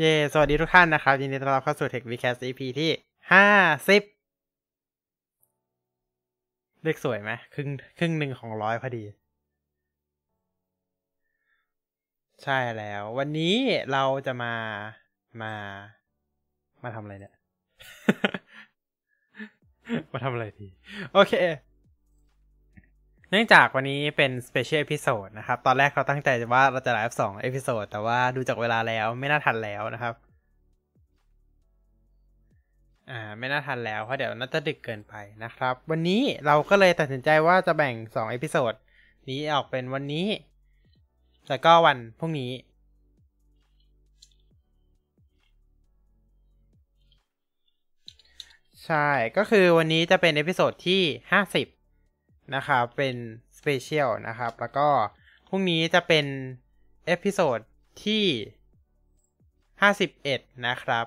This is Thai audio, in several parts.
เย้สวัสดีทุกท่านนะครับ ยินดีต้อนรับเข้าสู่ TechWeCast EP ที่ห้าสิบเลขสวยไหมครึ่งครึ่งหนึ่งของร้อยพอดี ใช่แล้ว วันนี้เราจะมามา มาทำอะไรเนี่ย มาทำอะไรที โอเค เนื่องจากวันนี้เป็นสเปเชียล e อ i โ d e นะครับ ตอนแรกเราตั้งใจว่าเราจะไลฟ์สอง episode แต่ว่าดูจากเวลาแล้วไม่น่าทันแล้วนะครับ อ่า ไม่น่าทันแล้วเพราะเดี๋ยวน่าจะดึกเกินไปนะครับ วันนี้เราก็เลยตัดสินใจว่าจะแบ่งสอง episode นี้ออกเป็นวันนี้แล้วก็วันพรุ่งนี้ ใช่ ก็คือวันนี้จะเป็น episode ที่ห้าสิบ นะครับเป็น special นะครับ แล้วก็พรุ่งนี้จะเป็น episode ที่ห้าสิบเอ็ดนะครับ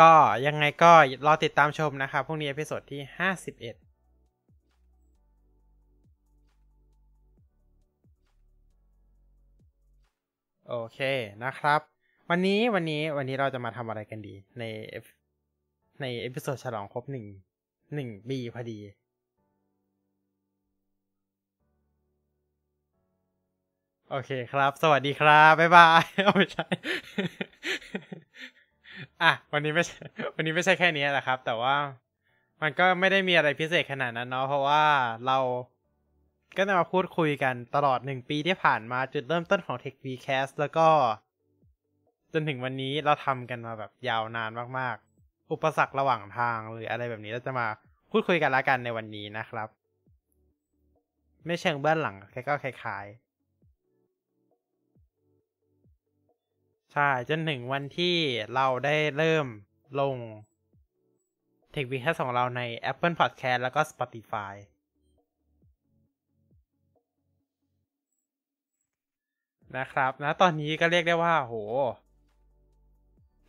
ก็ยังไงก็รอติดตามชมนะครับพรุ่งนี้ episode ที่ห้าสิบเอ็ดโอเคนะครับ วันนี้วันนี้วันนี้เราจะมาทำอะไรกันดีใน ใน episode ฉลองครบหนึ่งหนึ่งปีพอดี โอเคครับ สวัสดีครับ bye bye ไม่ใช่อะ วันนี้ไม่ใช่วันนี้ไม่ใช่แค่นี้แหละครับ แต่ว่ามันก็ไม่ได้มีอะไรพิเศษขนาดนั้นเนาะเพราะว่าเราก็จะมาพูดคุยกันตลอดหนึ่งปีที่ผ่านมาจุดเริ่มต้นของ TechWeCast แล้วก็ จนถึงวันนี้เราทำกันมาแบบยาวนานมาก อุปสรรคระหว่างทางหรืออะไรแบบนี้เราจะมาพูดคุยกันละกันในวันนี้นะครับ ไม่เชิงเบื้องหลังแค่ก็คล้ายๆ ใช่ จนถึงวันที่เราได้เริ่มลง Tech Vcast ของเราใน Apple Podcast แล้วก็ Spotify นะครับนะตอนนี้ก็เรียกได้ว่า โห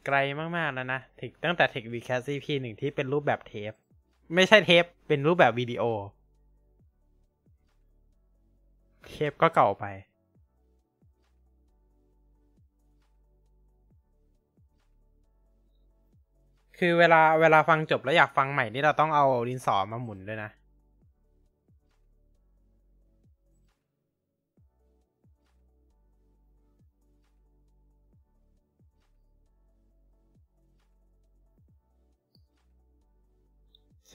ไกลมากๆแล้วนะถึงตั้งแต่ Tech Vcast EP หนึ่งที่เป็นรูปแบบเทป ไม่ใช่เทป เป็นรูปแบบวิดีโอ เทปก็เก่าไป คือเวลาเวลาฟังจบแล้วอยากฟังใหม่นี่เราต้องเอาดินสอมาหมุนด้วยนะ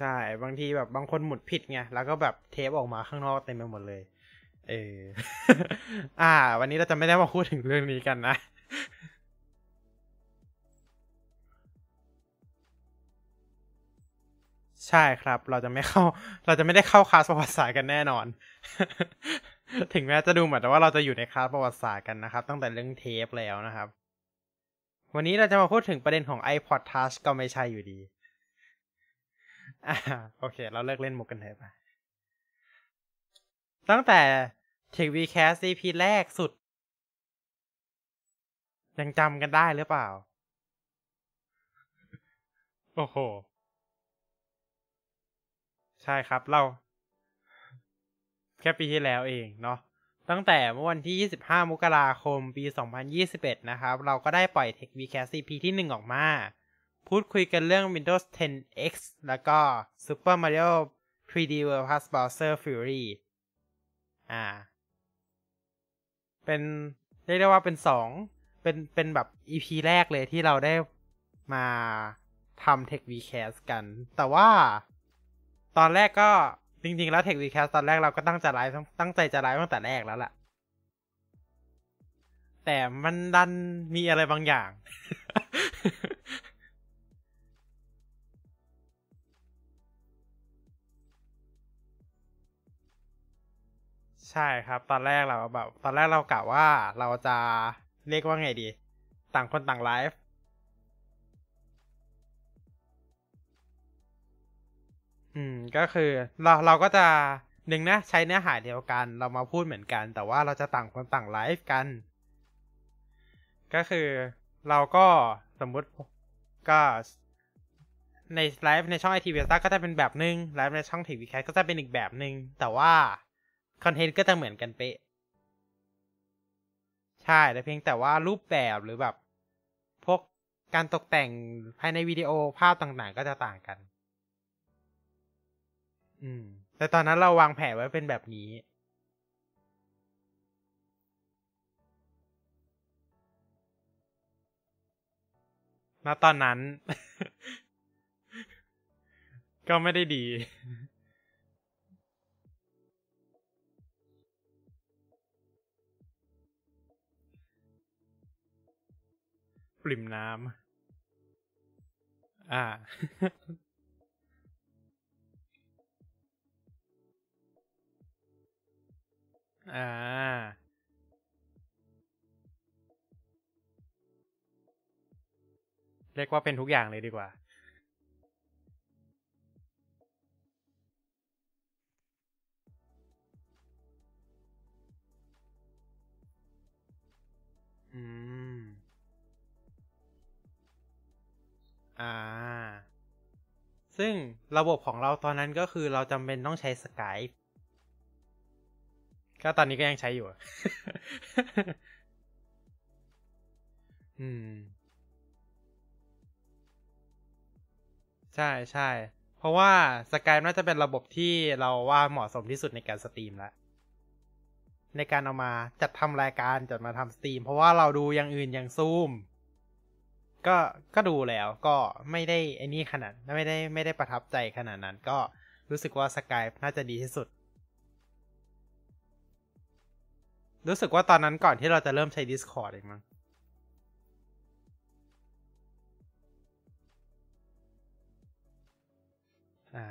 ใช่ บางทีแบบบางคนหมุดผิดไง แล้วก็แบบเทปออกมาข้างนอกเต็มไปหมดเลย เออ อ่า วันนี้เราจะไม่ได้มาพูดถึงเรื่องนี้กันนะใช่ครับ เราจะไม่เข้า เราจะไม่ได้เข้าคลาสประวัติศาสตร์กันแน่นอน ถึงแม้จะดูเหมือนว่าเราจะอยู่ในคลาสประวัติศาสตร์กันนะครับ ตั้งแต่เรื่องเทปแล้วนะครับ วันนี้เราจะมาพูดถึงประเด็นของ iPod Touch ก็ไม่ใช่อยู่ดี อ่าโอเค เราเลิกเล่นมุกกันเถอะไปตั้งแต่ Tech Vcast EP แรกสุด ยังจำกันได้หรือเปล่า โอ้โห ใช่ครับ เรา แค่ปีที่แล้วเองเนาะตั้งแต่เมื่อวันที่ 25 มกราคม ปี 2021 นะครับ เราก็ได้ปล่อย Tech Vcast EP ที่ 1 ออกมา พูดคุยกันเรื่อง Windows 10 X แล้วก็ Super Mario 3D World Plus Bowser Fury อ่า เป็นเรียกได้ว่าเป็นสอง เป็นเป็นแบบ EP แรกเลยที่เราได้มาทำ Tech Vcast กัน แต่ว่าตอนแรกก็จริง ๆ แล้ว Tech Vcast ตอนแรกเราก็ตั้งใจไลฟ์ตั้งใจจะไลฟ์ตั้งแต่แรกแล้วล่ะ แต่มันดันมีอะไรบางอย่าง ใช่ครับ ตอนแรกเราแบบ ตอนแรกเรากะว่าเราจะเรียกว่าไงดี ต่างคนต่างไลฟ์อืมก็คือเราเราก็จะหนึ่งนะใช้เนื้อหาเดียวกัน เรามาพูดเหมือนกัน แต่ว่าเราจะต่างคนต่างไลฟ์กัน ก็คือเราก็สมมุติก็ในไลฟ์ในช่อง IT Wizard ก็จะเป็นแบบหนึ่งไลฟ์ในช่อง TechWeCast ก็จะเป็นอีกแบบหนึ่งแต่ว่า content ก็จะเหมือนกันเป๊ะ ใช่แต่เพียงแต่ว่ารูปแบบหรือแบบ พวกการตกแต่งภายในวิดีโอภาพต่างๆ ก็จะต่างกัน อืม แต่ตอนนั้นเราวางแผนไว้เป็นแบบนี้ ณ ตอนนั้น ก็ไม่ได้ดี ริมน้ำ อ่า อ่า เรียกว่าเป็นทุกอย่างเลยดีกว่า อืม อ่า ซึ่งระบบของเราตอนนั้นก็คือเราจำเป็นต้องใช้ Skype ก็ตอนนี้ก็ยังใช้อยู่ อืม ใช่ใช่ เพราะว่า Skype น่าจะเป็นระบบที่เราว่าเหมาะสมที่สุดในการสตรีมแล้ว ในการเอามาจัดทำรายการจัดมาทำสตรีม เพราะว่าเราดูอย่างอื่นอย่างซูม ก็ก็ดูแล้วก็ไม่ได้ไอ้นี่ขนาดไม่ได้ไม่ได้ประทับใจขนาดนั้น ก็รู้สึกว่า Skype น่าจะดีที่สุด รู้สึกว่าตอนนั้นก่อนที่เราจะเริ่มใช้ Discord เองมั้งอ่า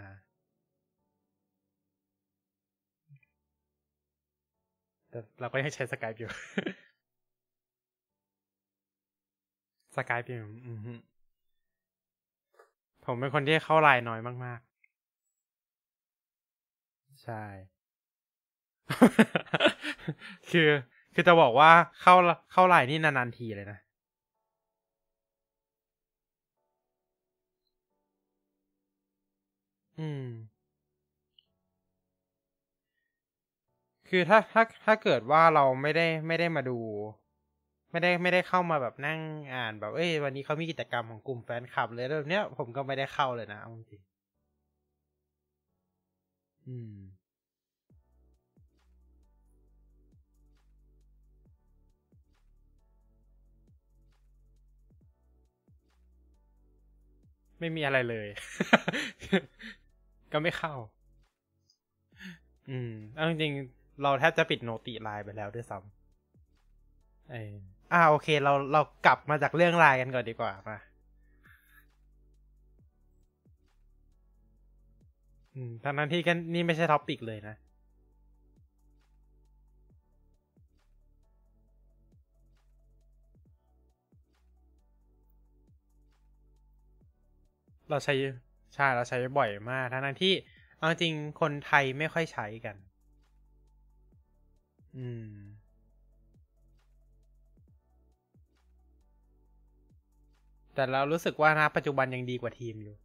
แต่เราก็ยังใช้ Skype อยู่ Skype อยู่อือฮึผมเป็นคนที่เข้าไลน์น้อยมาก ๆ ใช่ คือ คือจะบอกว่าเข้าเข้าไลน์นี่นาน ๆ ทีเลยนะ อืม คือถ้าถ้าถ้าเกิดว่าเราไม่ได้ไม่ได้มาดู ไม่ได้ไม่ได้เข้ามาแบบนั่งอ่านแบบเอ้ยวันนี้เขามีกิจกรรมของกลุ่มแฟนคลับเลยแบบเนี้ยผมก็ไม่ได้เข้าเลยนะเอาจริงอืม ไม่มีอะไรเลย ก็ไม่เข้า อืมเอาจริงๆเราแทบจะปิด noti LINE ไปแล้วด้วยซ้ำเอ อ่าโอเค เราเรากลับมาจากเรื่องไลน์กันก่อนดีกว่ามาอืมทั้งนั้นที่กันนี่ไม่ใช่ topic เลยนะเราใช้ใช่เราใช้บ่อยมากทั้งนั้นที่เอาจริงคนไทยไม่ค่อยใช้กัน อืม แต่เรารู้สึกว่านะปัจจุบันยังดีกว่าทีมอยู่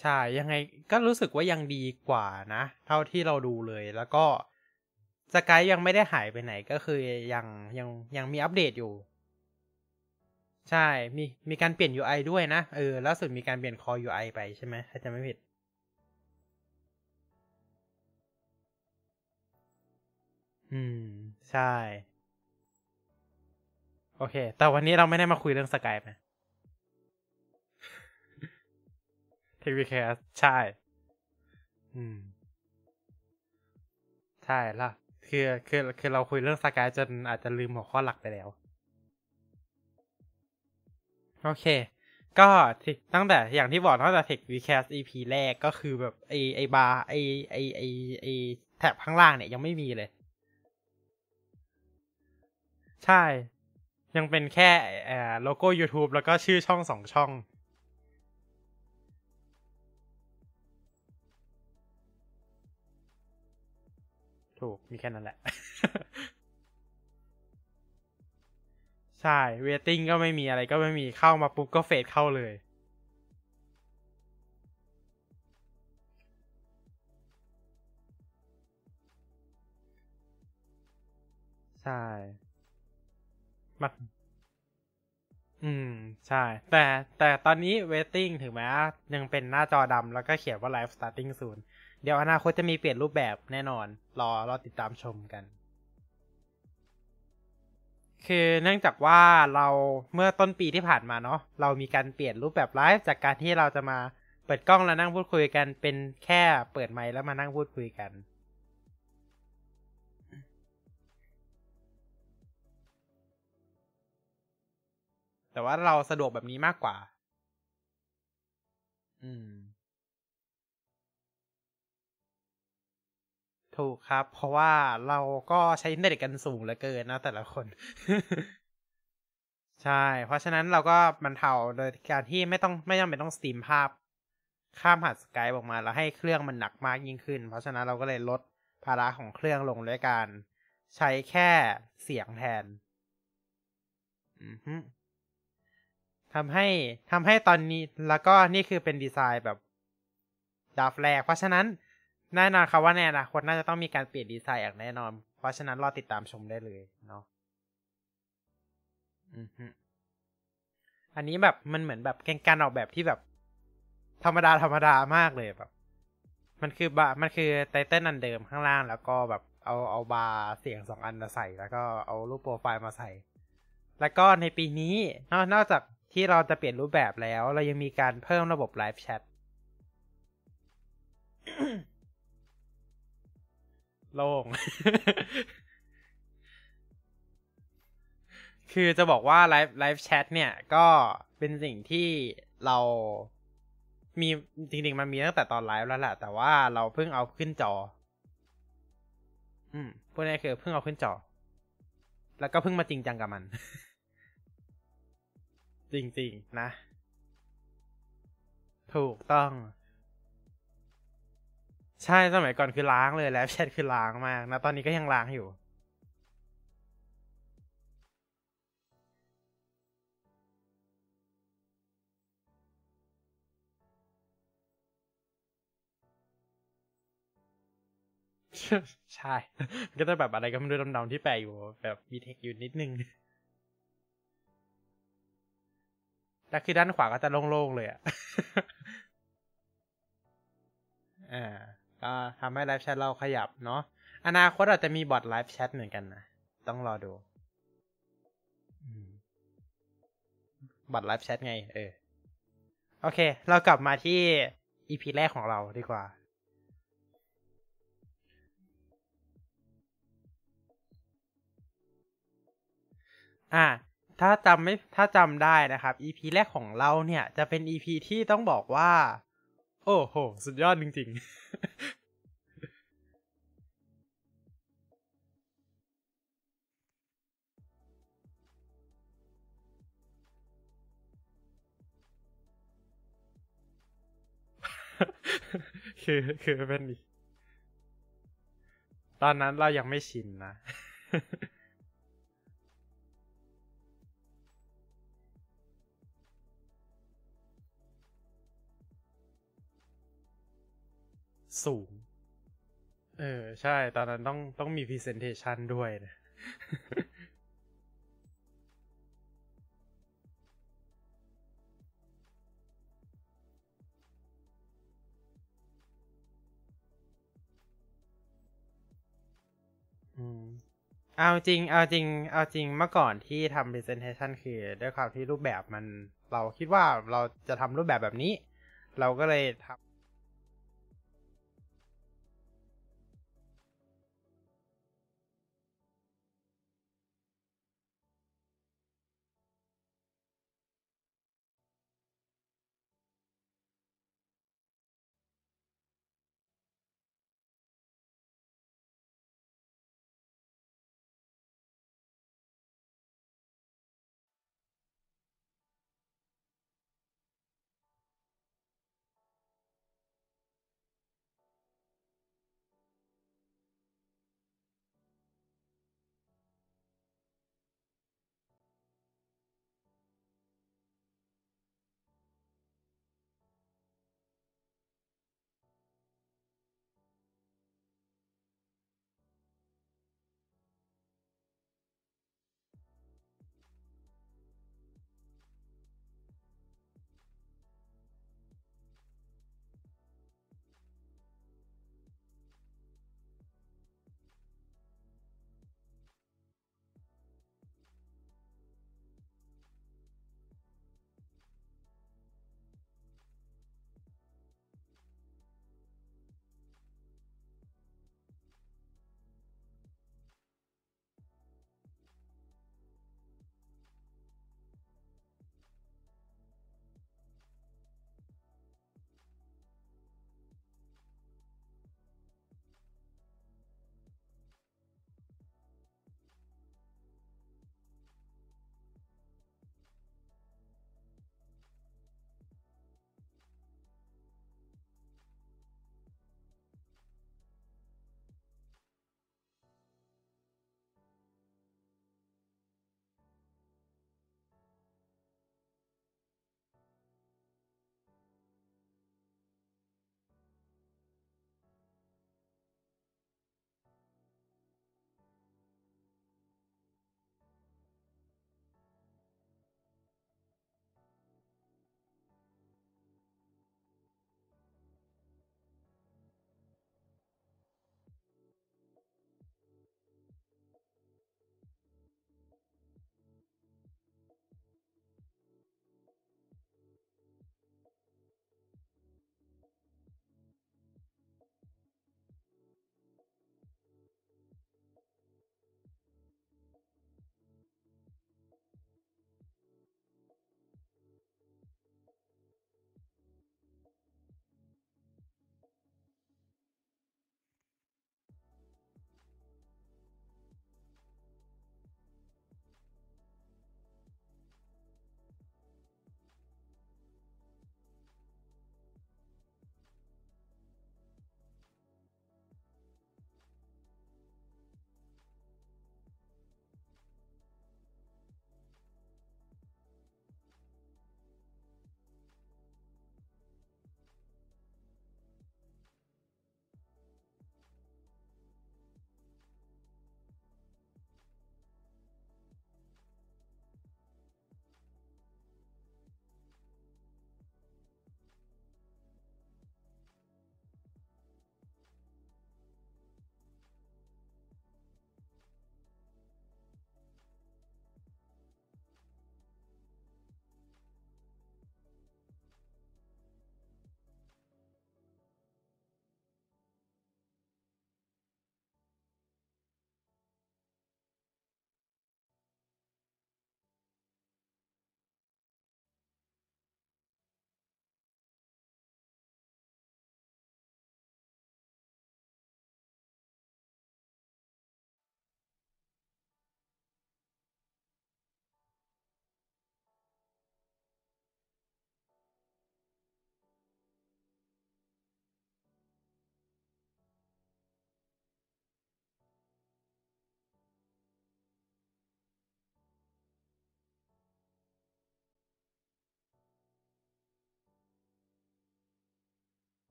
ใช่ ยังไงก็รู้สึกว่ายังดีกว่านะ เท่าที่เราดูเลยแล้วก็สกายยังไม่ได้หายไปไหนก็คือยังยังยังมีอัปเดตอยู่ ใช่ มีมีการเปลี่ยน UI ด้วยนะ เออล่าสุดมีการเปลี่ยน Core UI ไปใช่ไหมถ้าจะไม่ผิดอืม ใช่ โอเค แต่วันนี้เราไม่ได้มาคุยเรื่องสกายนะเทควิแคสใช่ อืม ใช่ละคือคือคือเราคุยเรื่องสกายจนอาจจะลืมหัวข้อหลักไปแล้ว โอเค ก็ตั้งแต่อย่างที่บอกตั้งแต่ Tech Vcast EP แรกก็คือแบบไอไอบาร์ไอไอไอไอแถบข้างล่างเนี่ยยังไม่มีเลย ใช่ ยังเป็นแค่โลโก้ YouTube แล้วก็ชื่อช่องสองช่อง ถูก มีแค่นั้นแหละ ใช่เวทติ้งก็ไม่มีอะไรก็ไม่มีเข้ามาปุ๊บก็เฟดเข้าเลยใใช่ มันอืม ใช่ แต่แต่ตอนนี้ waiting ถึงแม้ยังเป็นหน้าจอดำแล้วก็เขียนว่า live starting soon เดี๋ยวอนาคตจะมีเปลี่ยนรูปแบบแน่นอน รอรอติดตามชมกัน คือเนื่องจากว่าเราเมื่อต้นปีที่ผ่านมาเนาะเรามีการเปลี่ยนรูปแบบไลฟ์จากการที่เราจะมาเปิดกล้องแล้วนั่งพูดคุยกันเป็นแค่เปิดไมค์แล้วมานั่งพูดคุยกัน แต่ว่าเราสะดวกแบบนี้มากกว่า อืม ถูกครับ เพราะว่าเราก็ใช้อินเทอร์เน็ตกันสูงเหลือเกินนะแต่ละคน ใช่ เพราะฉะนั้นเราก็บรรเทาโดยการที่ไม่ต้องไม่จำเป็นต้อง stream ภาพ ข้ามผ่าน Skype ออกมาแล้วให้เครื่องมันหนักมากยิ่งขึ้น เพราะฉะนั้นเราก็เลยลดภาระของเครื่องลงด้วยการใช้แค่เสียงแทน อือฮึ ทำให้ทำให้ตอนนี้แล้วก็นี่คือเป็นดีไซน์แบบดับแรก เพราะฉะนั้นแน่นอนครับว่าในอนาคตน่าจะต้องมีการเปลี่ยนดีไซน์อย่างแน่นอน เพราะฉะนั้นรอติดตามชมได้เลยเนาะอืมอันนี้แบบมันเหมือนแบบการออกแบบที่แบบ ธรรมดาธรรมดามากเลยแบบ มันคือบามันคือไตเติ้ลอันเดิมข้างล่าง แล้วก็แบบเอาเอาบาร์เสียงสองอันมาใส่ แล้วก็เอารูปโปรไฟล์มาใส่ แล้วก็ในปีนี้นอกนอกจาก ที่เราจะเปลี่ยนรูปแบบแล้ว เรายังมีการเพิ่มระบบ live chat โล่ง คือจะบอกว่า live live chat เนี่ย ก็เป็นสิ่งที่เรามีจริงๆ มันมีตั้งแต่ตอนไลฟ์แล้วแหละ แต่ว่าเราเพิ่งเอาขึ้นจอ อืมพูดง่ายคือเพิ่งเอาขึ้นจอ แล้วก็เพิ่งมาจริงจังกับมัน จริงๆนะ ถูกต้อง ใช่สมัยก่อนคือล้างเลยแล้วแชทคือล้างมากนะ ตอนนี้ก็ยังล้างอยู่ ใช่ ก็จะแบบอะไรก็ไม่รู้ดำๆที่แปะอยู่แบบมีเทคอยู่นิดนึง แต่คือด้านขวาก็จะโล่งๆเลยอะอ่าก็ทำให้ live chat เราขยับเนาะอนาคตอาจจะมี bot live chat เหมือนกันนะ ต้องรอดู bot live chat ไง เออ โอเค เรากลับมาที่ EP แรกของเราดีกว่า อ่า ถ้าจำไม่ถ้าจำได้นะครับ EP แรกของเราเนี่ยจะเป็น EP ที่ต้องบอกว่า โอ้โห สุดยอดจริง ๆคือคือเป็นตอนนั้นเรายังไม่ชินนะ สูง เออ ใช่ ตอนนั้นต้องต้องมี presentation ด้วยนะอืมเอาจริง เอาจริง เอาจริง เมื่อก่อนที่ทำ presentation คือด้วยความที่รูปแบบมัน เราคิดว่าเราจะทำรูปแบบแบบนี้ เราก็เลยทำ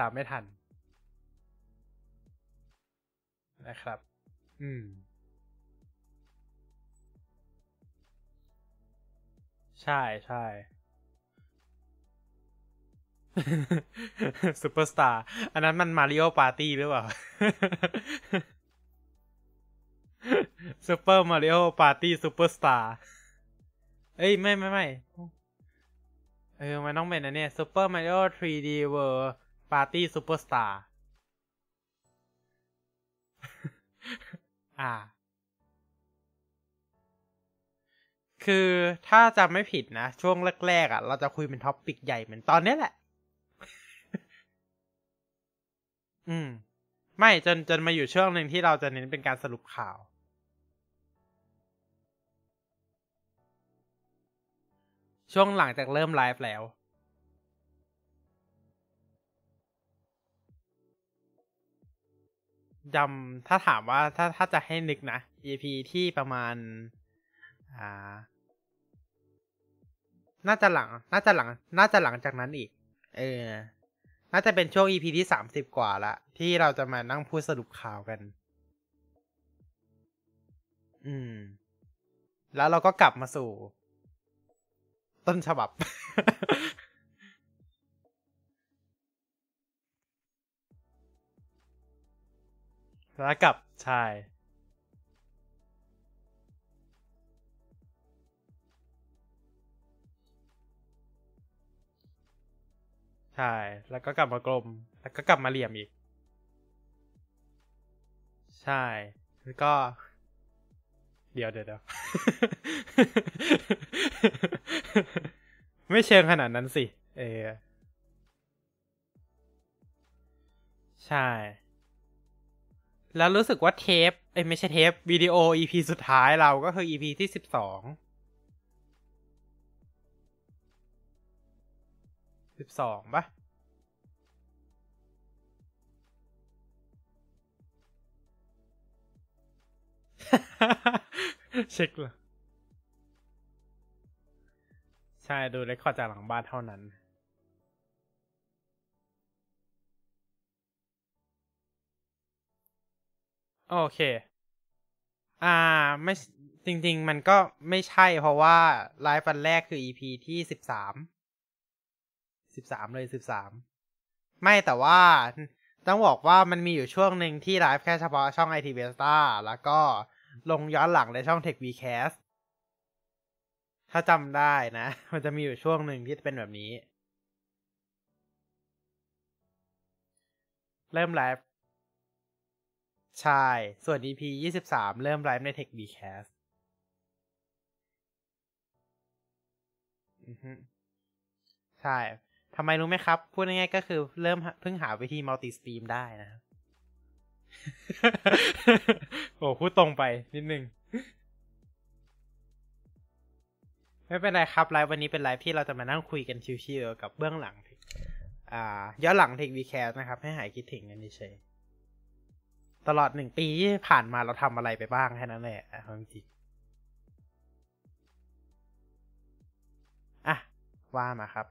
ตามไม่ทัน นะครับ อืม ใช่ใช่ซูเปอร์สตาร์อันนั้นมัน Mario Party หรือเปล่า Super Mario Party Superstar เอ้ย ไม่ไม่ไม่เออ มันต้องเป็นอันเนี้ยซูเปอร์มาริโอ 3D World Party Superstar อ่า คือถ้าจำไม่ผิดนะ ช่วงแรกๆอะ เราจะคุยเป็น topic ใหญ่เหมือนตอนนี้แหละ อืม ไม่จนจนมาอยู่ช่วงหนึ่งที่เราจะเน้นเป็นการสรุปข่าว ช่วงหลังจากเริ่มไลฟ์แล้ว จำถ้าถามว่าถ้าถ้าจะให้นึกนะ EP ที่ประมาณ อ่า น่าจะหลัง น่าจะหลัง น่าจะหลังจากนั้นอีก เออ น่าจะเป็นช่วง EP ที่สามสิบกว่าละ ที่เราจะมานั่งพูดสรุปข่าวกัน อืม แล้วเราก็กลับมาสู่ ต้นฉบับ แล้วกลับใช่ใช่ แล้วก็กลับมากลม แล้วก็กลับมาเหลี่ยมอีก ใช่ แล้วก็ เดี๋ยวเดี๋ยว ไม่เชิงขนาดนั้นสิ เออ ใช่ แล้วรู้สึกว่าเทปเอ้ไม่ใช่เทปวิดีโอ EP สุดท้ายเราก็คือ EP ที่สิบสองสิบสองปะเช็คเลยใช่ ดูเรคคอร์ดจากหลังบ้านเท่านั้น โอเค อ่าไม่จริง ๆ มันก็ไม่ใช่เพราะว่าไลฟ์วันแรกคือ EP ที่สิบสามสิบสามเลยสิบสามไม่แต่ว่าต้องบอกว่ามันมีอยู่ช่วงหนึ่งที่ไลฟ์แค่เฉพาะช่อง IT b e s t a แล้วก็ลงย้อนหลังในช่อง TechWeCast ถ้าจำได้นะ มันจะมีอยู่ช่วงหนึ่งที่เป็นแบบนี้ เริ่มไลฟ์ ใช่ ส่วน EP 23เริ่มไลฟ์ใน TechWeCast ใช่ทำไมรู้ไหมครับ พูดง่ายๆก็คือเริ่มเพิ่งหาวิธี multistream ได้นะครับ โอ้พูดตรงไปนิดนึง ไม่เป็นไรครับไลฟ์วันนี้เป็นไลฟ์ที่เราจะมานั่งคุยกันชิวๆกับเบื้องหลังอ่าย้อนหลังเทควีแคสนะครับ ให้หายคิดถึงกันเฉย ตลอดหนึ่งปีที่ผ่านมาเราทำอะไรไปบ้างแค่นั้นแหละจริงอะ ว่ามาครับ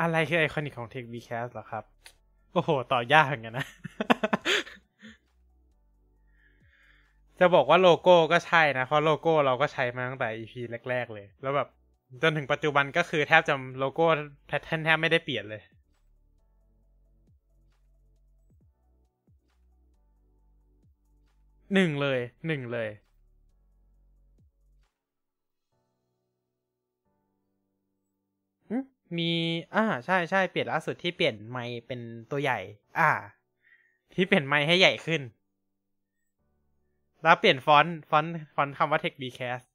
อะไรคือไอคอนิกของ Tech Vcast หรอครับ โอ้โห ตอบยากเหมือนกันนะ จะบอกว่าโลโก้ก็ใช่นะ เพราะโลโก้เราก็ใช้มาตั้งแต่ EP แรก ๆ เลย แล้วแบบ จนถึงปัจจุบันก็คือแทบจะโลโก้ pattern แทบไม่ได้เปลี่ยนเลย หนึ่งเลยหนึ่งเลย มีอ่าใช่ใช่เปลี่ยนล่าสุดที่เปลี่ยนไมค์เป็นตัวใหญ่ อ่า ที่เปลี่ยนไมค์ให้ใหญ่ขึ้น แล้วเปลี่ยนฟอนต์ฟอนต์ฟอนต์คำว่า TechWeCast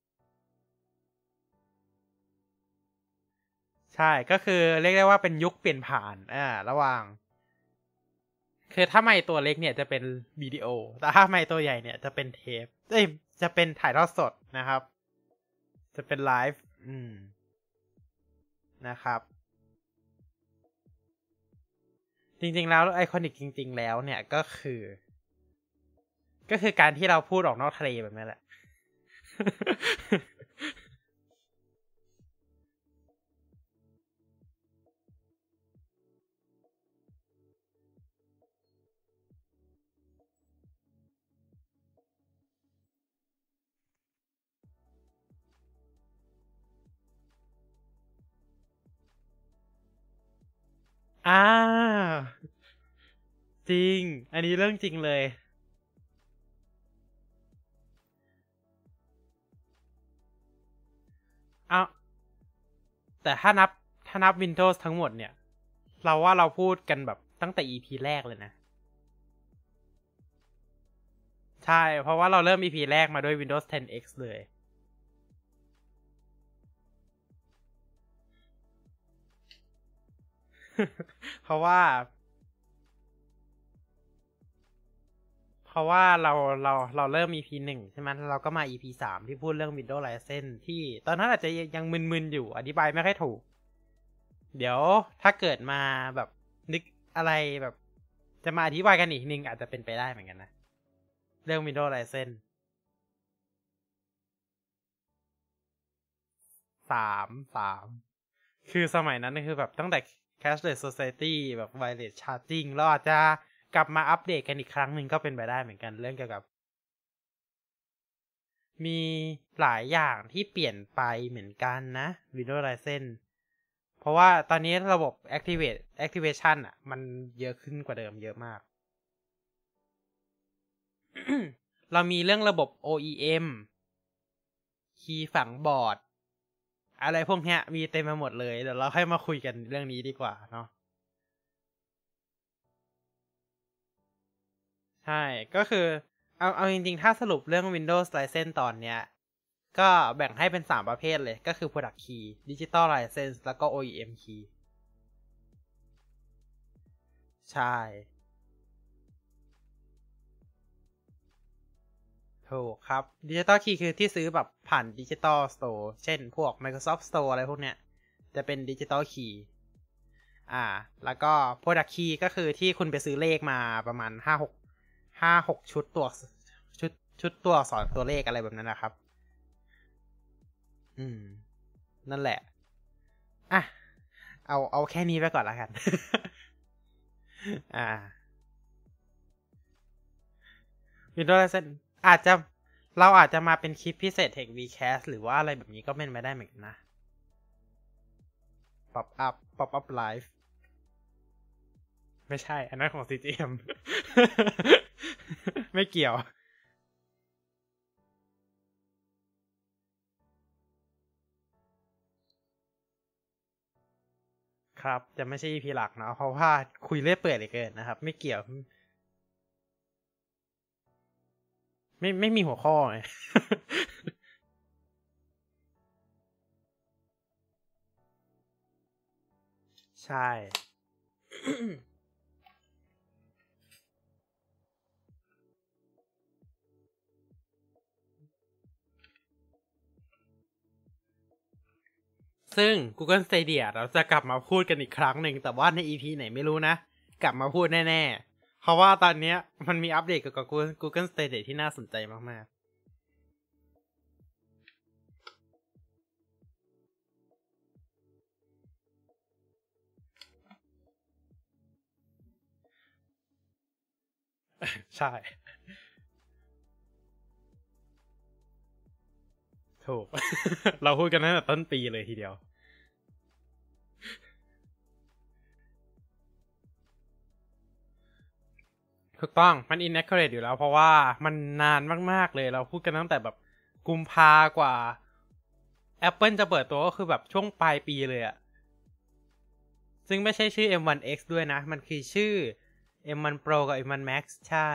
ใช่ก็คือเรียกได้ว่าเป็นยุคเปลี่ยนผ่านอ่าระหว่าง คือถ้าไมค์ตัวเล็กเนี่ยจะเป็นวิดีโอ แต่ถ้าไมค์ตัวใหญ่เนี่ยจะเป็นเทปเอ้ยจะเป็นถ่ายทอดสดนะครับ จะเป็นไลฟ์อืมนะครับ จริงๆแล้วไอคอนิกจริง ๆ แล้วเนี่ยก็คือ ก็คือการที่เราพูดออกนอกทะเลแบบนี้แหละ อ่า จริง อันนี้เรื่องจริงเลย เอาแต่ถ้านับ ถ้านับ Windows ทั้งหมดเนี่ย เราว่าเราพูดกันแบบตั้งแต่ EP แรกเลยนะ ใช่ เพราะว่าเราเริ่ม EP แรกมาด้วย Windows 10X เลย เพราะว่า เพราะว่าเราเราเราเริ่ม EP หนึ่งใช่ไหมเราก็มา EP สามที่พูดเรื่อง Windows License ที่ตอนนั้นอาจจะยังมึนๆอยู่อธิบายไม่ค่อยถูก เดี๋ยวถ้าเกิดมาแบบนึกอะไรแบบ จะมาอธิบายกันอีกนึงอาจจะเป็นไปได้เหมือนกันนะ เรื่อง Windows License สามสามคือสมัยนั้นคือแบบตั้งแต่ Cashless Society แบบ Wireless Charging เราอาจจะกลับมาอัปเดตกันอีกครั้งหนึ่งก็เป็นไปได้เหมือนกันเรื่องเกี่ยวกับ มีหลายอย่างที่เปลี่ยนไปเหมือนกันนะ Windows License เพราะว่าตอนนี้ระบบ Activate Activation อะ มันเยอะขึ้นกว่าเดิมเยอะมาก เรามีเรื่องระบบ OEM คีย์ฝังบอร์ด อะไรพวกเนี้ย มีเต็มไปหมดเลยเดี๋ยวเราค่อยมาคุยกันเรื่องนี้ดีกว่าเนาะใช่ ก็คือ เอาเอาจริงๆ ถ้าสรุปเรื่อง Windows License ตอนเนี้ย ก็แบ่งให้เป็น 3 ประเภทเลย ก็คือ Product Key Digital License แล้วก็ OEM Key ใช่ ถูกครับ Digital Key คือที่ซื้อแบบผ่าน Digital Store เช่นพวก Microsoft Store อะไรพวกเนี้ย จะเป็น Digital Key อ่า แล้วก็ Product Key ก็คือที่คุณไปซื้อเลขมาประมาณ5 6 5 6ชุดตัวชุดชุดตัวอักษรตัวเลขอะไรแบบนั้นนะครับ อืม นั่นแหละ อะ เอาเอาแค่นี้ไปก่อนละกัน อ่า Windows เซน อาจจะเราอาจจะมาเป็นคลิปพิเศษ Tech Vcast หรือว่าอะไรแบบนี้ก็เป็นไปได้เหมือนกันนะ Pop up Pop up Live ไม่ใช่ อันนั้นของ CGM ไม่เกี่ยว ครับ จะไม่ใช่ EP หลักเนาะเพราะว่าคุยเรื่อยเปื่อยเหลยเกินนะครับ ไม่เกี่ยว ไม่ไม่มีหัวข้อไงใช่ ซึ่ง Google Stadia เราจะกลับมาพูดกันอีกครั้งหนึ่ง แต่ว่าใน EP ไหนไม่รู้นะ กลับมาพูดแน่ ๆ เพราะว่าตอนนี้มันมีอัปเดตเกี่ยวกับ Google Stadia ที่น่าสนใจมาก ๆ ใช่ ถูก เราพูดกันตั้งแต่ต้นปีเลยทีเดียว ถูกต้องมัน inaccurate อยู่แล้ว เพราะว่ามันนานมากๆเลยเราพูดกันตั้งแต่แบบกุมภากว่า Apple จะเปิดตัวก็คือแบบช่วงปลายปีเลยอะซึ่งไม่ใช่ชื่อ M1X ด้วยนะ มันคือชื่อ M1 Pro กับ M1 Max ใช่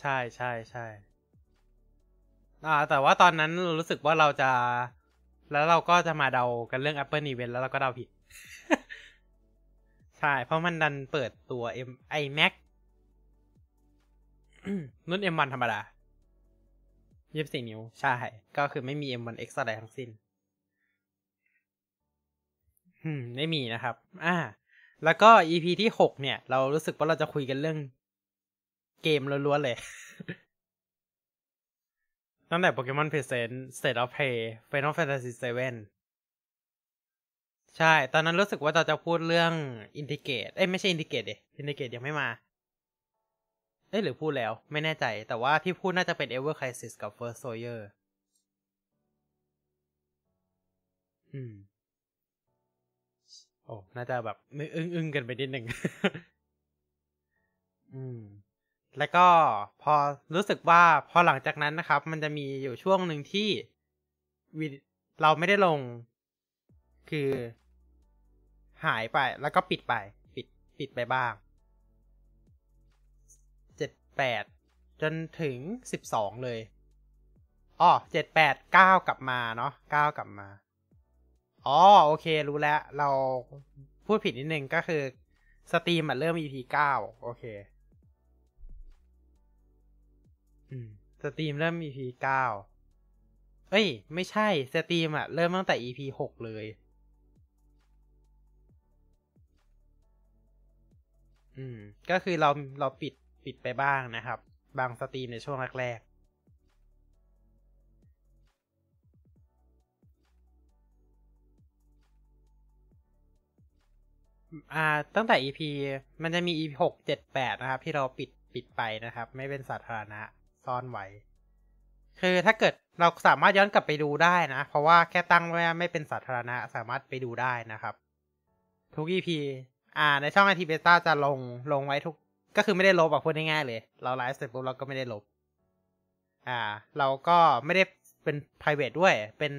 ใช่ใช่ใช่ อ่า แต่ว่าตอนนั้นรู้สึกว่าเราจะ แล้วเราก็จะมาเดากันเรื่อง Apple Event แล้วเราก็เดาผิด ใช่ เพราะมันดันเปิดตัว M iMac รุ่น M1 ธรรมดา24นิ้ว ใช่ ก็คือไม่มี M1X อะไรทั้งสิ้น อืม ไม่มีนะครับ อ่า แล้วก็ EP ที่6เนี่ย เรารู้สึกว่าเราจะคุยกันเรื่อง เกมล้วนๆเลย ตั้งแต่ Pokemon Present State of Play Final Fantasy 7ใช่ ตอนนั้นรู้สึกว่าเราจะพูดเรื่อง Integrate เอ้ยไม่ใช่ Integrate เด Integrate ยังไม่มา เอ้ยหรือพูดแล้ว ไม่แน่ใจ แต่ว่าที่พูดน่าจะเป็น Ever Crisis กับ First Soldier อืม โอ้ น่าจะแบบอึ้งอึ้งกันไปนิดหนึ่ง อืม แล้วก็พอรู้สึกว่าพอหลังจากนั้นนะครับ มันจะมีอยู่ช่วงหนึ่งที่วิเราไม่ได้ลง คือ หายไปแล้วก็ปิดไป ปิดปิดไปบ้างเจ็ดแปดจนถึงสิบสองเลยอ๋อเจ็ดแปดเก้ากลับมาเนาะเก้ากลับมาอ๋อโอเครู้แล้ว เราพูดผิดนิดนึงก็คือ stream มันเริ่ม EP เก้าโอเค stream เริ่ม EP เก้าเอ้ย ไม่ใช่ stream อะเริ่มตั้งแต่ EP หกเลย อืม ก็คือเราเราปิดปิดไปบ้างนะครับ บางสตรีมในช่วงแรกอ่าตั้งแต่ EP มันจะมี EP หกเจ็ดแปดนะครับ ที่เราปิดปิดไปนะครับ ไม่เป็นสาธารณะ ซ่อนไว้ คือถ้าเกิดเราสามารถย้อนกลับไปดูได้นะ เพราะว่าแค่ตั้งไว้ไม่เป็นสาธารณะสามารถไปดูได้นะครับ ทุก EP อ่า ในช่องไอทีเบต้าจะลงลงไว้ทุก ก็คือไม่ได้ลบแบบพูดง่ายๆเลย เราไลฟ์เสร็จปุ๊บเราก็ไม่ได้ลบ อ่า เราก็ไม่ได้เป็น private ด้วยเป็น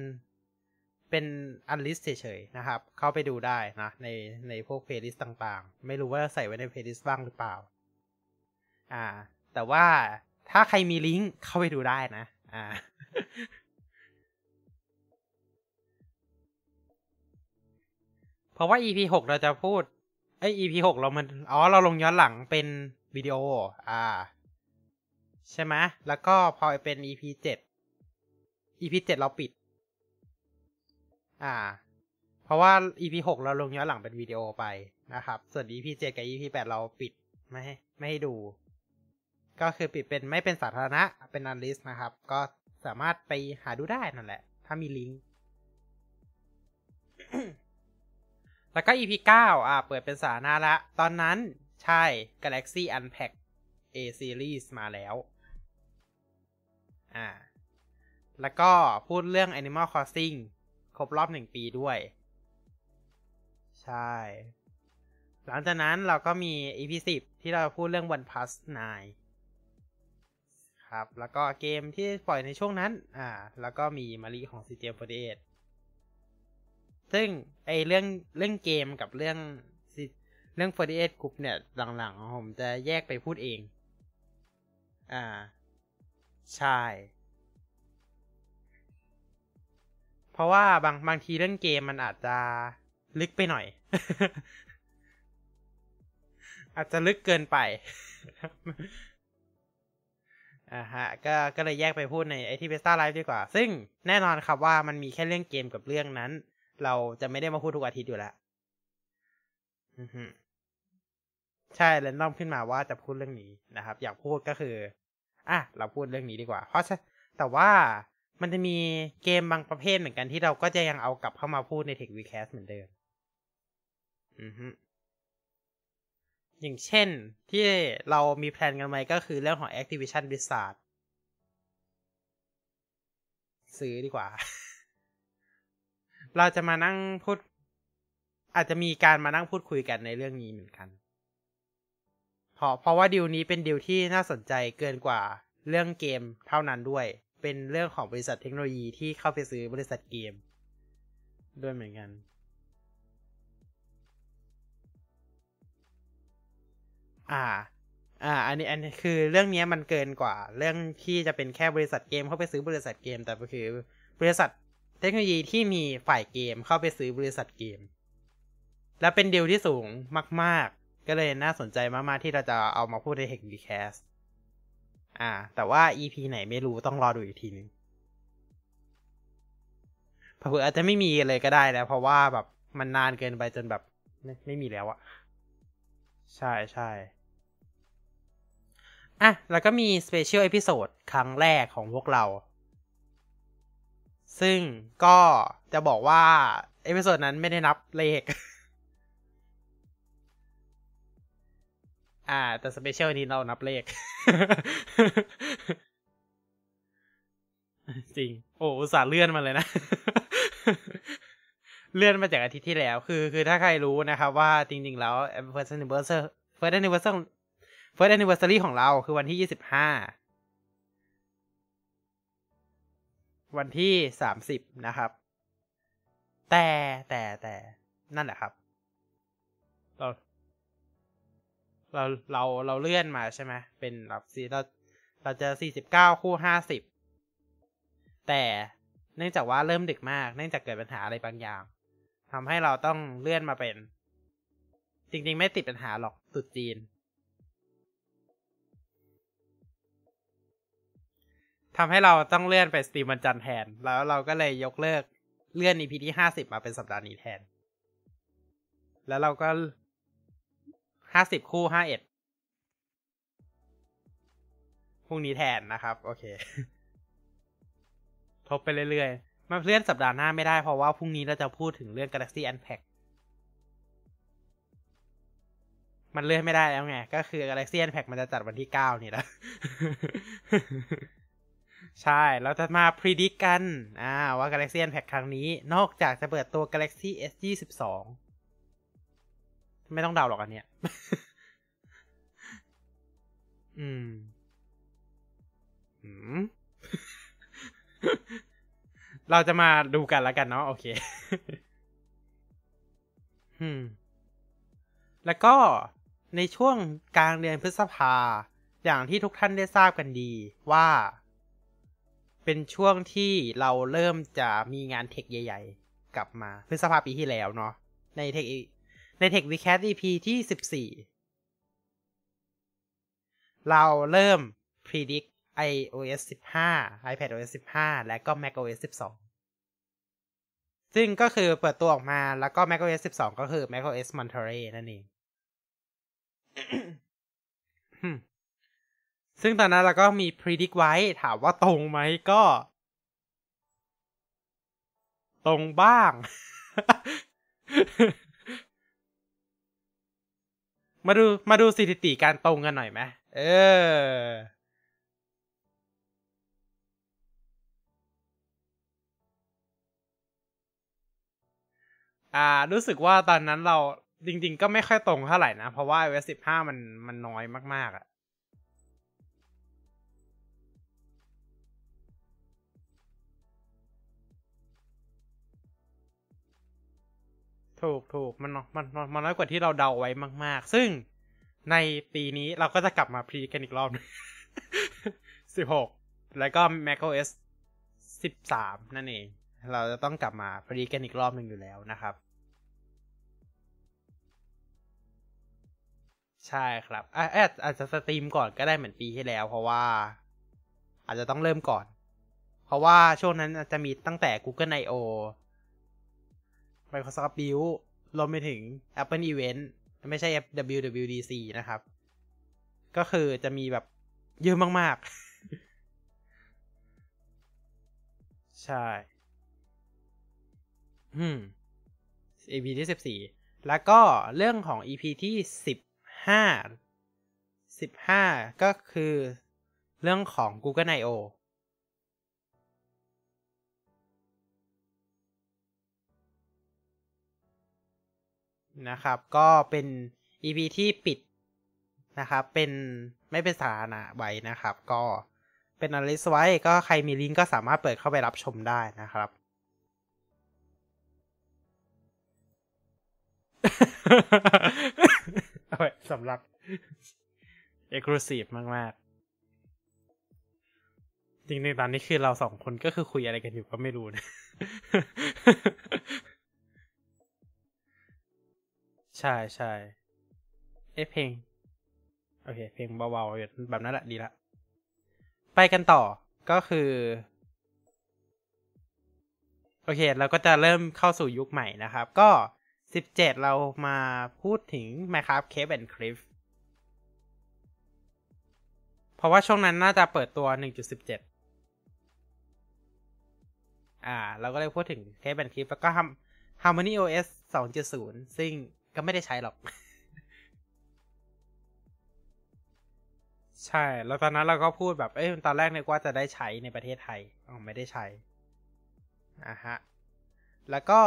เป็น unlist เฉยๆนะครับ เข้าไปดูได้นะ ในในพวก playlist ต่างๆ ไม่รู้ว่าใส่ไว้ใน playlist บ้างหรือเปล่า อ่า แต่ว่า ถ้าใครมีลิงก์เข้าไปดูได้นะ อ่า เพราะว่า EP หกเราจะพูดไอ้ EP หกเรามันอ๋อ เราลงย้อนหลังเป็นวิดีโอ อ่า ใช่ไหมแล้วก็พอเป็น EP เจ็ด EP เจ็ดเราปิด อ่า เพราะว่า EP หกเราลงย้อนหลังเป็นวิดีโอไปนะครับ ส่วน EP เจ็ดกับ EP แปดเราปิด ไม่ให้ไม่ให้ดู ก็คือปิดเป็นไม่เป็นสาธารณะเป็นอนลิสต์นะครับ ก็สามารถไปหาดูได้นั่นแหละ ถ้ามีลิงก์แล้วก็ EP 9อ่าเปิดเป็นสาธารณะละ ตอนนั้นใช่ Galaxy Unpack A Series มาแล้วอ่าแล้วก็พูดเรื่อง Animal Crossing ครบรอบหนึ่งปีด้วย ใช่ หลังจากนั้นเราก็มี EP 10 ที่เราพูดเรื่อง OnePlus 9 ครับ แล้วก็เกมที่ปล่อยในช่วงนั้น อ่า แล้วก็มีมารีของ CJ48 ซึ่งไอเรื่องเรื่องเกมกับเรื่องเรื่อง48 Group เนี่ย หลังๆ ผมจะแยกไปพูดเอง อ่า ใช่ เพราะว่าบางบางทีเรื่องเกมมันอาจจะลึกไปหน่อย อาจจะลึกเกินไป อ่าฮะก็ก็เลยแยกไปพูดใน IT Besta Live ดีกว่า ซึ่งแน่นอนครับว่ามันมีแค่เรื่องเกมกับเรื่องนั้น เราจะไม่ได้มาพูดทุกอาทิตย์อยู่แล้วใช่ random ขึ้นมาว่าจะพูดเรื่องนี้นะครับ อยากพูดก็คืออะเราพูดเรื่องนี้ดีกว่า เพราะแต่ว่ามันจะมีเกมบางประเภทเหมือนกันที่เราก็จะยังเอากลับเข้ามาพูดใน Tech w e c a s t เหมือนเดิม อือฮึ อย่างเช่นที่เรามีแพลนกันไว้ก็คือเรื่องของ Activision Blizzard ซื้อดีกว่า เราจะมานั่งพูด อาจจะมีการมานั่งพูดคุยกันในเรื่องนี้เหมือนกัน เพราะเพราะว่าดีลนี้เป็นดีลที่น่าสนใจเกินกว่าเรื่องเกมเท่านั้นด้วย เป็นเรื่องของบริษัทเทคโนโลยีที่เข้าไปซื้อบริษัทเกม ด้วยเหมือนกัน อ่า อ่า อันนี้อันนี้คือเรื่องนี้มันเกินกว่า เรื่องที่จะเป็นแค่บริษัทเกมเข้าไปซื้อบริษัทเกม แต่ก็คือบริษัทเทคโนโลยีที่มีฝ่ายเกมเข้าไปซื้อบริษัทเกม และเป็นดีลที่สูงมาก ๆ ก็เลยน่าสนใจมาก ๆ ที่เราจะเอามาพูดใน Tech v c a s t อ่า แต่ว่า EP ไหนไม่รู้ต้องรอดูอีกทีนึงเผื่ออาจจะไม่มีเลยก็ได้แล้ว เพราะว่าแบบมันนานเกินไปจนแบบไม่มีแล้วอะ ใช่ใช่อะ แล้วก็มี special episode ครั้งแรกของพวกเรา ซึ่งก็จะบอกว่า episode นั้นไม่ได้นับเลข อ่า แต่ special นี้เรานับเลข จริง โอ้สาเลื่อนมาเลยนะ เลื่อนมาจากอาทิตย์ที่แล้ว คือ คือถ้าใครรู้นะครับว่าจริง ๆ แล้ว first anniversary first anniversary first anniversary ของเราคือวันที่ยี่สิบห้าวันที่สามสิบนะครับ แต่แต่แต่นั่นแหละครับ เราเราเราเราเลื่อนมาใช่ไหมเป็นแบบสีเราเราจะสี่สิบเก้าคู่ห้าสิบแต่เนื่องจากว่าเริ่มดึกมาก เนื่องจากเกิดปัญหาอะไรบางอย่าง ทำให้เราต้องเลื่อนมาเป็น จริง ๆ ไม่ติดปัญหาหรอกตุดจีนทำให้เราต้องเลื่อนไปสตรีมวันจันทร์แทน แล้วเราก็เลยยกเลิกเลื่อน EP ที่ห้าสิบมาเป็นสัปดาห์นี้แทน แล้วเราก็ห้าสิบคู่ห้าเอ็ดพรุ่งนี้แทนนะครับ โอเค ทบไปเรื่อยๆ มาเลื่อนสัปดาห์หน้าไม่ได้เพราะว่าพรุ่งนี้เราจะพูดถึงเรื่อง Galaxy Unpack มันเลื่อนไม่ได้แล้วไง ก็คือ Galaxy Unpack มันจะจัดวันที่เก้านี่แหละใช่ เราจะมาพิจิตรกัน อ่า ว่า Galaxy Unpack ครั้งนี้ นอกจากจะเปิดตัว Galaxy S ยี่สิบสองไม่ต้องเดาหรอกอันเนี้ย อืม อืม เราจะมาดูกันแล้วกันเนาะโอเคอืมแล้วก็ในช่วงกลางเดือนพฤษภา อย่างที่ทุกท่านได้ทราบกันดีว่า เป็นช่วงที่เราเริ่มจะมีงานเทคใหญ่ ๆ กลับมาพฤษภาปีที่แล้วเนาะในเทคในเทควีแคส EP ที่สิบสี่เราเริ่ม predict iOS 15 iPadOS 15 และก็ macOS 12 ซึ่งก็คือเปิดตัวออกมาแล้วก็ macOS 12 ก็คือ macOS Monterey นั่นเอง ซึ่งตอนนั้นเราก็มี predict ไว้ถามว่าตรงไหมก็ ตรงบ้าง มาดูมาดูสถิติการตรงกันหน่อยไหมเออ อ่า รู้สึกว่าตอนนั้นเราจริง ๆ ก็ไม่ค่อยตรงเท่าไหร่นะ เพราะว่า iOS 15 มันมันน้อยมาก ๆอะ่ะถูกถูกมันมันมันน้อยกว่าที่เราเดาไว้มาก ๆ ซึ่งในปีนี้เราก็จะกลับมาพรีกันอีกรอบสิบหกแล้วก็ macOS สิบสามนั่นเอง เราจะต้องกลับมาพรีกันอีกรอบหนึ่งอยู่แล้วนะครับ ใช่ครับอาจอาจจะสตรีมก่อนก็ได้เหมือนปีที่แล้ว เพราะว่า อาจจะต้องเริ่มก่อน เพราะว่าช่วงนั้นจะมีตั้งแต่ Google I/O Microsoft Build รวมไปถึง Apple Event ไม่ใช่ WWDC นะครับ ก็คือจะมีแบบเยอะมากๆ ใช่ อืม EP ที่สิบสี่แล้วก็เรื่องของ EP ที่สิบ ห้าสิบห้าก็คือเรื่องของ Google I/O นะครับ ก็เป็น EP ที่ปิดนะครับ เป็นไม่เป็นสาธารณะไว้นะครับ ก็เป็นอลิสไว้ ก็ใครมีลิงก์ก็สามารถเปิดเข้าไปรับชมได้นะครับ เอาไว้สำหรับ Exclusive มาก ๆ จริงๆตอนนี้คือเราสองคนก็คือคุยอะไรกันอยู่ก็ไม่รู้นะ ใช่ใช่เอ๊ะเพลง โอเค เพลงเบาๆ แบบนั้นแหละดีละ ไปกันต่อก็คือ โอเค เราก็จะเริ่มเข้าสู่ยุคใหม่นะครับ ก็ สิบเจ็ดเรามาพูดถึง Minecraft Cave and Cliff เพราะว่าช่วงนั้นน่าจะเปิดตัว 1.17 อ่า เราก็เลยพูดถึง Cave and Cliff แล้วก็ Harmony OS 2.0 ซึ่งก็ไม่ได้ใช้หรอก ใช่ แล้วตอนนั้นเราก็พูดแบบ เอ้ย ตอนแรกนึกว่าจะได้ใช้ในประเทศไทย อ๋อ ไม่ได้ใช้อะฮะ แล้วก็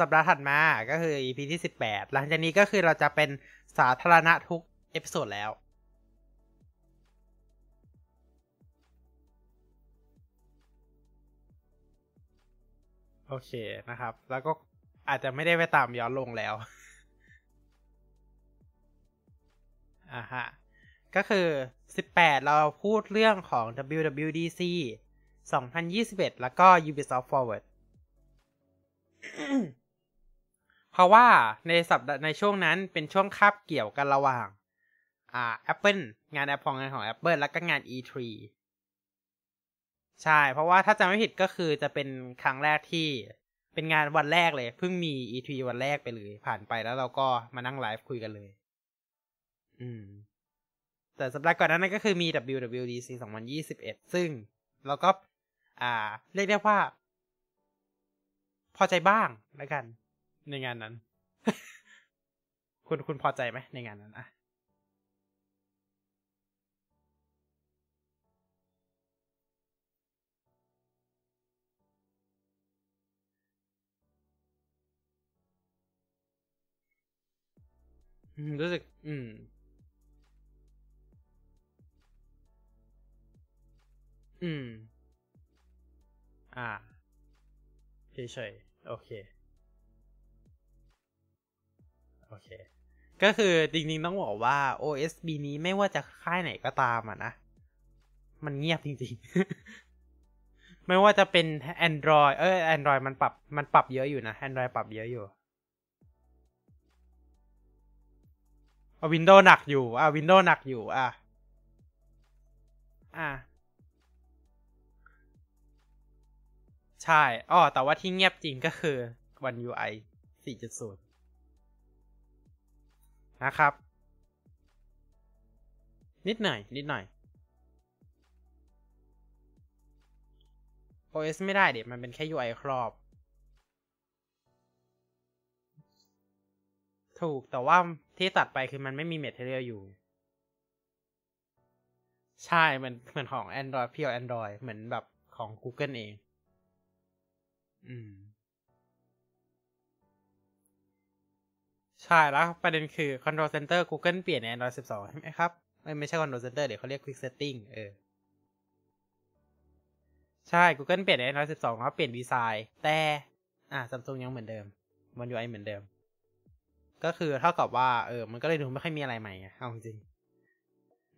สัปดาห์ถัดมาก็คือ EP ที่สิบแปดหลังจากนี้ก็คือเราจะเป็นสาธารณะทุก episode แล้ว โอเคนะครับ แล้วก็อาจจะไม่ได้ไปตามย้อนลงแล้วอ่าฮะ ก็คือ 18 เราพูดเรื่องของ WWDC 2021 แล้วก็ Ubisoft Forward เพราะว่าในสัปดาห์ในช่วงนั้นเป็นช่วงคาบเกี่ยวกันระหว่าง อ่า Apple งานแอปพองงานของ Apple แล้วก็งาน E3 ใช่ เพราะว่าถ้าจำไม่ผิดก็คือจะเป็นครั้งแรกที่เป็นงานวันแรกเลย เพิ่งมี E3 วันแรกไปเลย ผ่านไปแล้วเราก็มานั่งไลฟ์คุยกันเลย อืม แต่สัปดาห์ก่อนนั้นก็คือมี WWDC 2021 ซึ่งเราก็ อ่า เรียกได้ว่า พอใจบ้างแล้วกัน ในงานนั้น คุณคุณพอใจไหมในงานนั้นอะรู้สึก อืม อืม อ่า เฉยๆโอเค โอเค ก็คือจริงๆต้องบอกว่า OSB นี้ไม่ว่าจะค่ายไหนก็ตามอะนะ มันเงียบจริงๆ ไม่ว่าจะเป็น Android เออ Android มันปรับมันปรับเยอะอยู่นะ Android ปรับเยอะอยู่เอาวินโดว์หนักอยู่ อะวินโดว์หนักอยู่ อะ อะ ใช่อ้อแต่ว่าที่เงียบจริงก็คือ One UI 4.0 นะครับ นิดหน่อย นิดหน่อย OS ไม่ได้เด็มันเป็นแค่ UI ครอบ ถูกแต่ว่าที่ตัดไปคือมันไม่มี Material อยู่ ใช่มือนเหมือนของ Android เพียว Android เหมือนแบบของ Google เอง อืม ใช่แล้วประเด็นคือ Control Center Google เปลี่ยนใน Android 12 ใช่ไหมครับ ไม่ไม่ใช่ Control Center เดี๋ยวเขาเรียก Quick Setting เออ ใช่ Google เปลี่ยนใน Android 12เขาเปลี่ยนดีไซน์ แต่ อ่า Samsung ยังเหมือนเดิม One UI เหมือนเดิม ก็คือเท่ากับว่า เออ มันก็เลยดูไม่ค่อยมีอะไรใหม่เอาจริง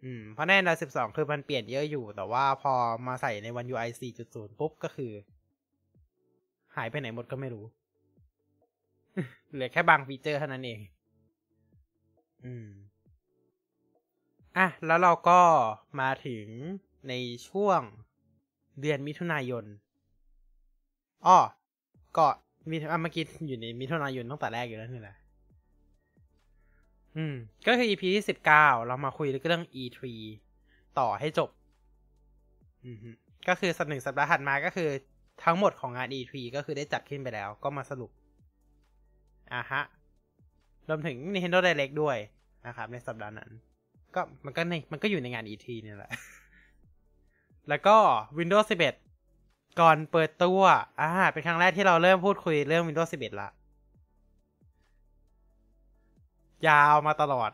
อืมเพราะใน Android 12 คือมันเปลี่ยนเยอะอยู่ แต่ว่าพอมาใส่ใน One UI 4.0 ปุ๊บ ก็คือ หายไปไหนหมดก็ไม่รู้ เหลือแค่บางฟีเจอร์เท่านั้นเอง อืม อะ แล้วเราก็มาถึงในช่วงเดือนมิถุนายน อ้อ ก็มีอะเมื่อกี้อยู่ในมิถุนายนตั้งแต่แรกอยู่แล้วนี่แหละ อืม ก็คือ EP ที่สิบเก้าเรามาคุยเรื่อง E3 ต่อให้จบ อืมก็คือสัปหนึ่งสัปดาห์ถัดมาก็คือ ทั้งหมดของงาน E3 ก็คือได้จัดขึ้นไปแล้วก็มาสรุปอะฮะ รวมถึง Nintendo Direct ด้วยนะครับในสัปดาห์นั้น ก็มันก็ในมันก็อยู่ในงาน E3 นี่แหละ แล้วก็ Windows 11 ก่อนเปิดตัวอ่าเป็นครั้งแรกที่เราเริ่มพูดคุยเรื่อง Windows 11 ละ ยาวมาตลอด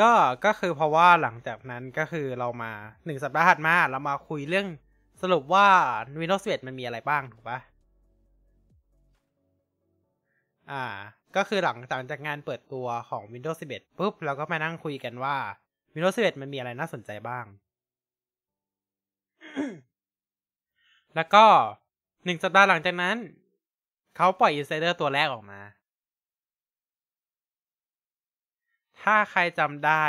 ก็ก็คือเพราะว่าหลังจากนั้นก็คือเรามาหนึ่งสัปดาห์ถัดมาเรามาคุยเรื่องสรุปว่า Windows 11 มันมีอะไรบ้างถูกปะอ่า ก็คือหลังจากงานเปิดตัวของ Windows 11ปุ๊บเราก็มานั่งคุยกันว่า Windows 11 มันมีอะไรน่าสนใจบ้าง แล้วก็หนึ่งสัปดาห์หลังจากนั้น เขาปล่อย Insider ตัวแรกออกมา ถ้าใครจำได้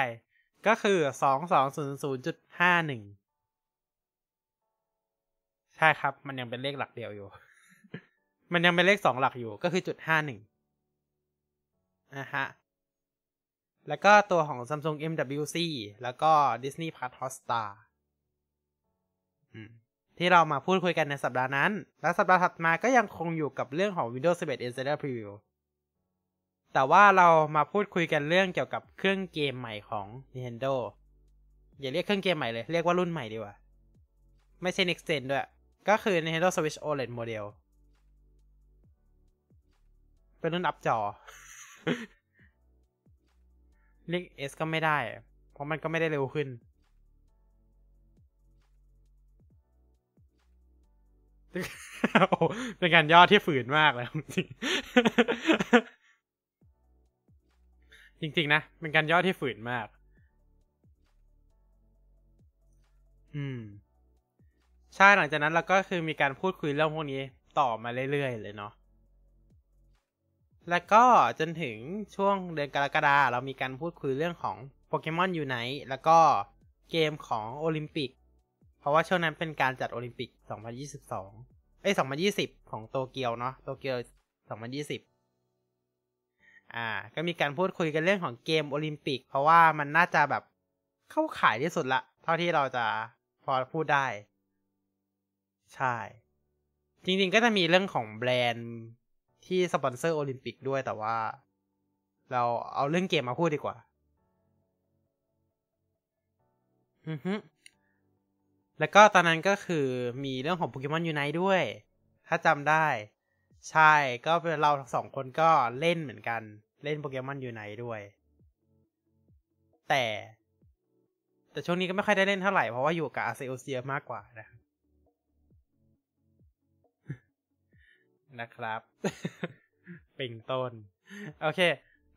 ก็คือสองสองศูนย์ศูนย์จุดห้าหนึ่งใช่ครับ มันยังเป็นเลขหลักเดียวอยู่ มันยังเป็นเลขสองหลักอยู่ ก็คือจุดห้าหนึ่งนะฮะ แล้วก็ตัวของ Samsung MWC แล้วก็ Disney Plus Hotstar ที่เรามาพูดคุยกันในสัปดาห์นั้น และสัปดาห์ถัดมาก็ยังคงอยู่กับเรื่องของ Windows 11 Insider Preview แต่ว่าเรามาพูดคุยกันเรื่องเกี่ยวกับเครื่องเกมใหม่ของ Nintendo อย่าเรียกเครื่องเกมใหม่เลย เรียกว่ารุ่นใหม่ดีกว่า ไม่ใช่ next gen ด้วย ก็คือ Nintendo Switch OLED Model เป็นรุ่นอัพจอ เรียก S ก็ไม่ได้ เพราะมันก็ไม่ได้เร็วขึ้น เป็นการย่อที่ฝืนมากเลยจริง จริง ๆ นะ เป็นการย่อที่ฝืนมาก อืม ใช่หลังจากนั้นเราก็คือมีการพูดคุยเรื่องพวกนี้ต่อมาเรื่อย ๆ เลยเนาะแล้วก็จนถึงช่วงเดือนกรกฎาเรามีการพูดคุยเรื่องของโปเกมอนยูไนแล้วก็เกมของโอลิมปิก เพราะว่าช่วงนั้นเป็นการจัดโอลิมปิก 2022 เอ้ย 2020 ของโตเกียวเนาะ โตเกียว 2020 อ่า ก็มีการพูดคุยกันเรื่องของเกมโอลิมปิก เพราะว่ามันน่าจะแบบเข้าขายที่สุดละ เท่าที่เราจะพอพูดได้ ใช่ จริงๆก็จะมีเรื่องของแบรนด์ที่สปอนเซอร์โอลิมปิกด้วยแต่ว่า เราเอาเรื่องเกมมาพูดดีกว่า อือฮึแล้วก็ตอนนั้นก็คือมีเรื่องของโปเกมอนยูไนด้วย ถ้าจำได้ ใช่ก็เป็นเราสองคนก็เล่นเหมือนกัน เล่นโปเกมอนอยู่ไหนด้วย แต่ แต่ช่วงนี้ก็ไม่ค่อยได้เล่นเท่าไหร่ เพราะว่าอยู่กับอาเซโอเซียมากกว่านะครับนะครับเป็นต้น โอเค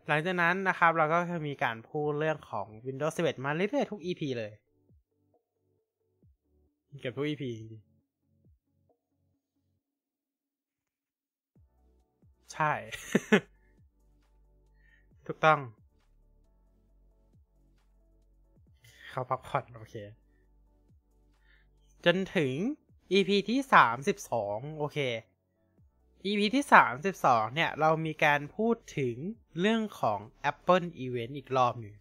หลังจากนั้นนะครับ เราก็จะมีการพูดเรื่องของ Windows 11 มาเรื่อยๆทุก EP เลย เกือบทุก EP ใช่ ถูกต้อง เขาพักผ่อนโอเค จนถึง EP ที่สามสิบสองโอเค EP ที่สามสิบสองเนี่ย เรามีการพูดถึงเรื่องของ Apple Event อีกรอบหนึ่ง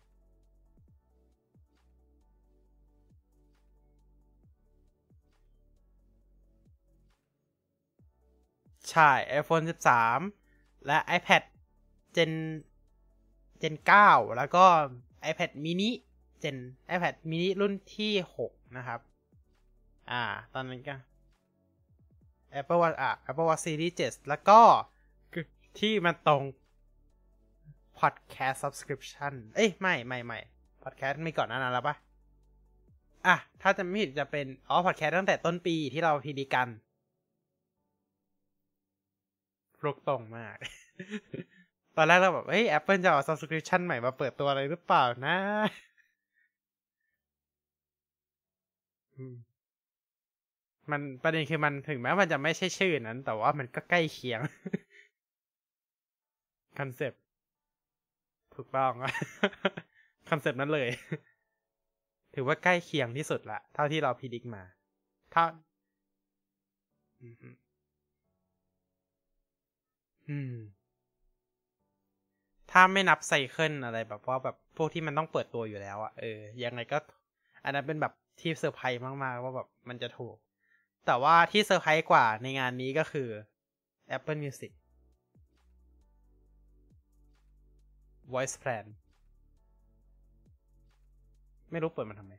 ใช่ iPhone 13 และ iPad Gen Gen 9แล้วก็ iPad mini Gen iPad mini รุ่นที่ 6 นะครับ อ่า ตอนนั้นก็ Apple Watch อะ Apple Watch Series 7 แล้วก็ที่มันตรง Podcast Subscription เอ้ย ไม่ไม่ไม่ Podcast มีก่อนนานั้นแล้วปะอะ ถ้าจะไม่ผิดจะเป็น อ๋อ Podcast ตั้งแต่ต้นปีที่เราพีดีกันฟลุกตรงมาก ตอนแรกเราแบบเฮ้ย Apple จะเอา subscription ใหม่มาเปิดตัวอะไรหรือเปล่านะมันประเด็นคือมันถึงแม้มันจะไม่ใช่ชื่อนั้น แต่ว่ามันก็ใกล้เคียงคอนเซปต์ถูกต้องคอนเซปต์นั้นเลย ถือว่าใกล้เคียงที่สุดละเท่าที่เราพิจิกมาเท่าอืม ถ้าไม่นับ cycle อะไรแบบว่าแบบพวกที่มันต้องเปิดตัวอยู่แล้วอะเออยังไงก็ อันนั้นเป็นแบบที่เซอร์ไพรส์มากๆว่าแบบมันจะถูก แต่ว่าที่เซอร์ไพรส์กว่าในงานนี้ก็คือ Apple Music Voice Plan ไม่รู้เปิดมันทำไม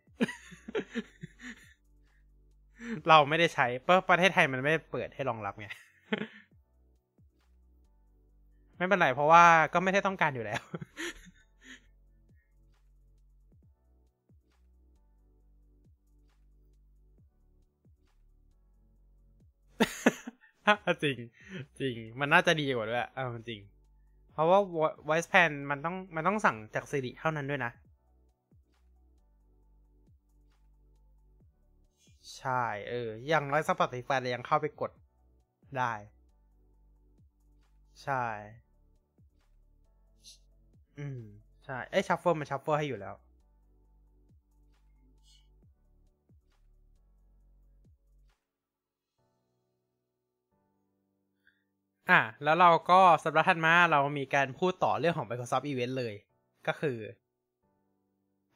เราไม่ได้ใช้เพราะประเทศไทยมันไม่เปิดให้รองรับไง ไม่เป็นไรเพราะว่าก็ไม่ได้ต้องการอยู่แล้ว จริง จริง มันน่าจะดีกว่าด้วยเออจริง เพราะว่า Voice Plan มันต้องมันต้องสั่งจาก Siri เท่านั้นด้วยนะ ใช่ เออ อย่างไอ้ Spotify ฟรียังเข้าไปกดได้ ใช่ อืม ใช่ไอ้ shuffle มัน shuffle ให้อยู่แล้ว อะ แล้วเราก็สัปดาห์ถัดมาเรามีการพูดต่อเรื่องของ Microsoft Event เลย ก็คือ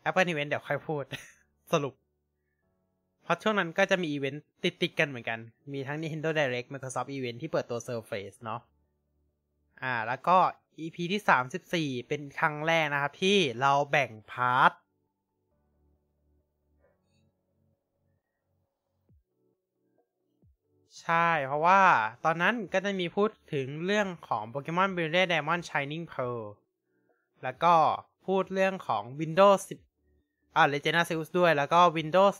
Apple Event เดี๋ยวค่อยพูด สรุปเพราะช่วงนั้นก็จะมีอีเวนต์ติดๆกันเหมือนกัน มีทั้ง Nintendo Direct Microsoft Event ที่เปิดตัว Surface เนาะ อ่า แล้วก็ EP ที่ 34 เป็นครั้งแรกนะครับ ที่เราแบ่งพาร์ทใช่ เพราะว่าตอนนั้นก็จะมีพูดถึงเรื่องของ Pokemon Brilliant Diamond Shining Pearl แล้วก็พูดเรื่องของ Windows 10 อ่า Legend Arceus ด้วย แล้วก็ Windows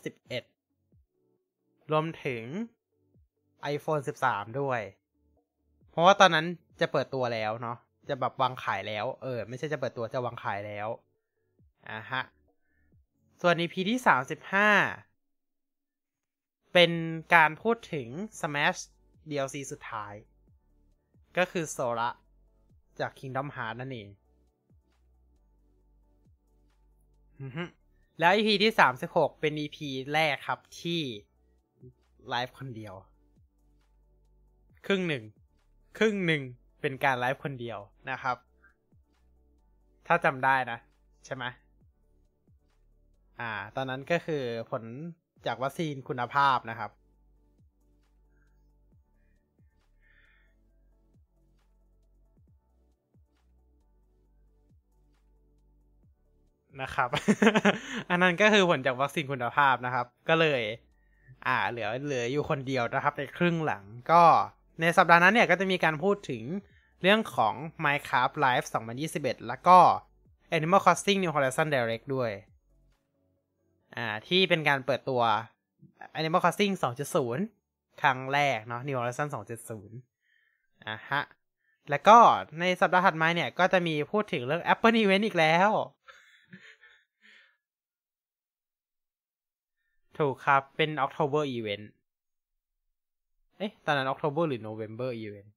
11 รวมถึง iPhone 13 ด้วย เพราะว่าตอนนั้นจะเปิดตัวแล้วเนาะ จะแบบวางขายแล้ว เออ ไม่ใช่จะเปิดตัวจะวางขายแล้วอ่าฮะ ส่วน EP ที่35เป็นการพูดถึง Smash DLC สุดท้าย ก็คือโซระจาก Kingdom Hearts นั่นเองอือฮึแล้ว EP ที่ 36 เป็น EP แรกครับที่ไลฟ์คนเดียว ครึ่งหนึ่ง ครึ่งหนึ่ง เป็นการไลฟ์คนเดียวนะครับ ถ้าจำได้นะ ใช่ไหมอ่า ตอนนั้นก็คือผลจากวัคซีนคุณภาพนะครับ นะครับ อันนั้นก็คือผลจากวัคซีนคุณภาพนะครับ ก็เลย อ่า เหลือเหลืออยู่คนเดียวนะครับ ในครึ่งหลังก็ในสัปดาห์นั้นเนี่ยก็จะมีการพูดถึง เรื่องของ Minecraft Live 2021 แล้วก็ Animal Crossing New Horizon Direct ด้วย อ่า ที่เป็นการเปิดตัว Animal Crossing 2.0 ครั้งแรกเนาะ New Horizon 2.0 อ่าฮะ แล้วก็ในสัปดาห์ถัดมาเนี่ย ก็จะมีพูดถึงเรื่อง Apple Event อีกแล้ว ถูกครับ เป็น October Event เอ๊ะ ตอนนั้น October หรือ November Event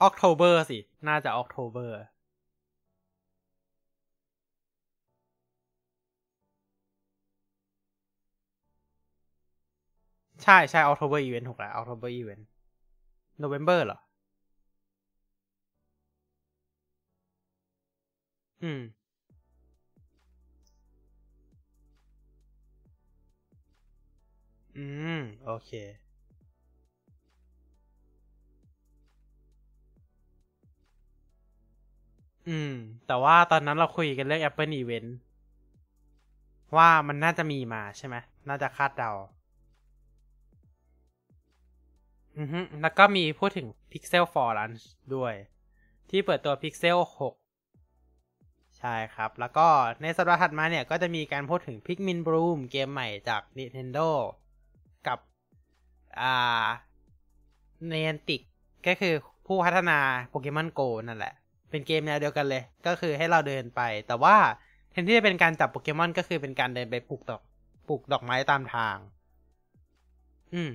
October สิ น่าจะ October ใช่ใช่ October event ถูกแล้ว October event November เหรอ อืม อืม โอเค อืม แต่ว่าตอนนั้นเราคุยกันเรื่อง Apple Event ว่ามันน่าจะมีมาใช่ไหมน่าจะคาดเดา อือฮึแล้วก็มีพูดถึง Pixel for Lunch ด้วย ที่เปิดตัว Pixel 6 ใช่ครับ แล้วก็ในสัปดาห์ถัดมาเนี่ย ก็จะมีการพูดถึง Pikmin Bloom เกมใหม่จาก Nintendo กับ อ่า Niantic ก็คือผู้พัฒนา Pokemon Go นั่นแหละ เป็นเกมแนวเดียวกันเลย ก็คือให้เราเดินไป แต่ว่าแทนที่จะเป็นการจับโปเกมอนก็คือเป็นการเดินไปปลูกดอกปลูกดอกไม้ตามทาง อืม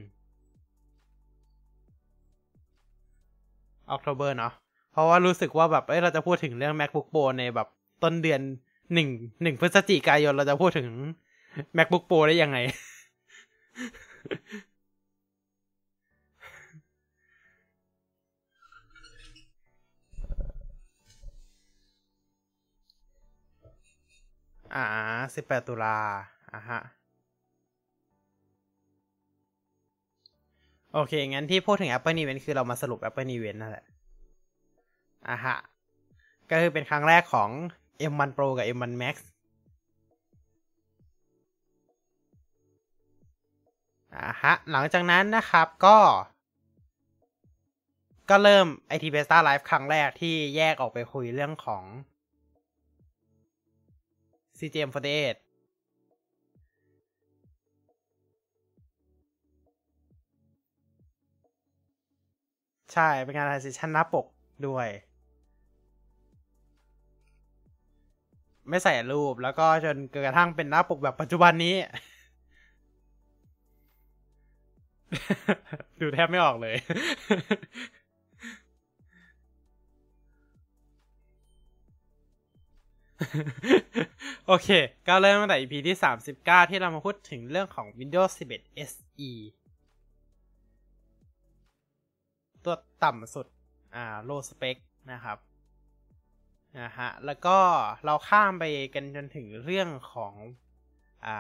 October เนาะ เพราะว่ารู้สึกว่าแบบเอ้ยเราจะพูดถึงเรื่อง MacBook Pro ในแบบต้นเดือนหนึ่งหนึ่งพฤศจิกายนเราจะพูดถึง MacBook Pro ได้ยังไง อ่าสิบแปดตุลาอะฮะ โอเค งั้นที่พูดถึง Apple Event คือเรามาสรุป Apple Event นั่นแหละอะฮะ ก็คือเป็นครั้งแรกของ M1 Pro กับ M1 Max อะฮะ หลังจากนั้นนะครับก็ ก็เริ่ม IT Beta Live ครั้งแรกที่แยกออกไปคุยเรื่องของ CGM48 ใช่ เป็นงาน transition หน้าปกด้วย ไม่ใส่รูปแล้วก็จนกระทั่งเป็นหน้าปกแบบปัจจุบันนี้ ดูแทบไม่ออกเลย โอเค ก็เริ่มตั้งแต่ EP ที่ 39 ที่เรามาพูดถึงเรื่องของ Windows 11 SE ตัวต่ำสุด อ่า low spec นะครับ นะฮะ แล้วก็เราข้ามไปกันจนถึงเรื่องของ อ่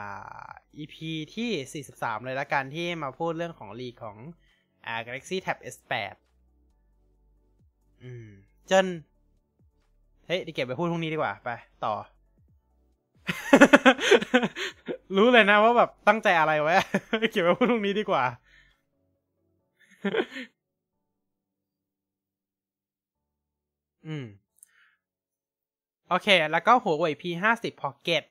า EP ที่ 43 เลยละกันที่มาพูดเรื่องของลีของ อ่า Galaxy Tab S8 อืม จน เฮ้ยเดี๋ยวเก็บไปพูดพรุ่งนี้ดีกว่าไปต่อ รู้เลยนะว่าแบบตั้งใจอะไรไว้เก็บไปพูดพรุ่งนี้ดีกว่า อืม โอเค แล้วก็หัวเว่ย P50 Pocket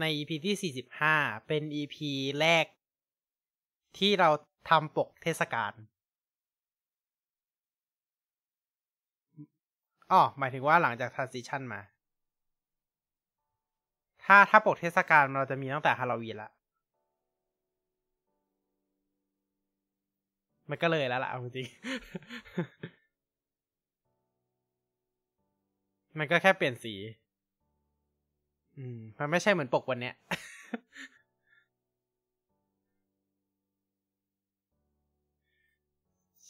ใน EP ที่ 45 เป็น EP แรกที่เราทำปกเทศกาล อ๋อหมายถึงว่าหลังจาก transition มา ถ้าถ้าปกเทศกาลเราจะมีตั้งแต่ฮาโลวีนละ มันก็เลยแล้วล่ะเอาจริงมันก็แค่เปลี่ยนสี อืม มันไม่ใช่เหมือนปกวันเนี้ย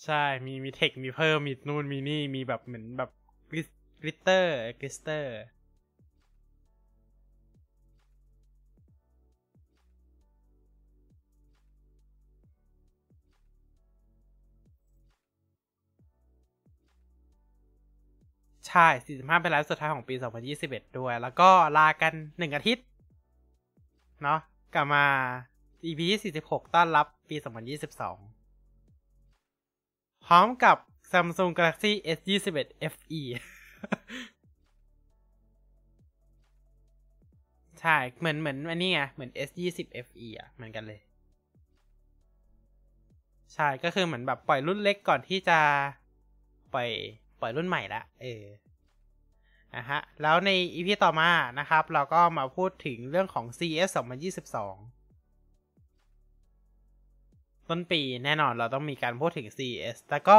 ใช่ มีมีเทค มีเพิ่ม มีนู่น มีนี่ มีแบบเหมือนแบบ กริตเตอร์กริสเตอร์ใช่ 45 เป็นไลฟ์สุดท้ายของปี 2021 ด้วย แล้วก็ลากันหนึ่งอาทิตย์ เนาะกลับมา EP ที่46 ต้อนรับปี 2022 พร้อมกับ Samsung Galaxy S21 FE ใช่ เหมือนเหมือนอันนี้ไง เหมือน S20 FE อะ เหมือนกันเลย ใช่ ก็คือเหมือนแบบปล่อยรุ่นเล็กก่อนที่จะปล่อยปล่อยรุ่นใหม่ละ เออนะฮะ แล้วในอีพีต่อมานะครับ เราก็มาพูดถึงเรื่องของ CS 2022 ต้นปีแน่นอนเราต้องมีการพูดถึง CES แต่ก็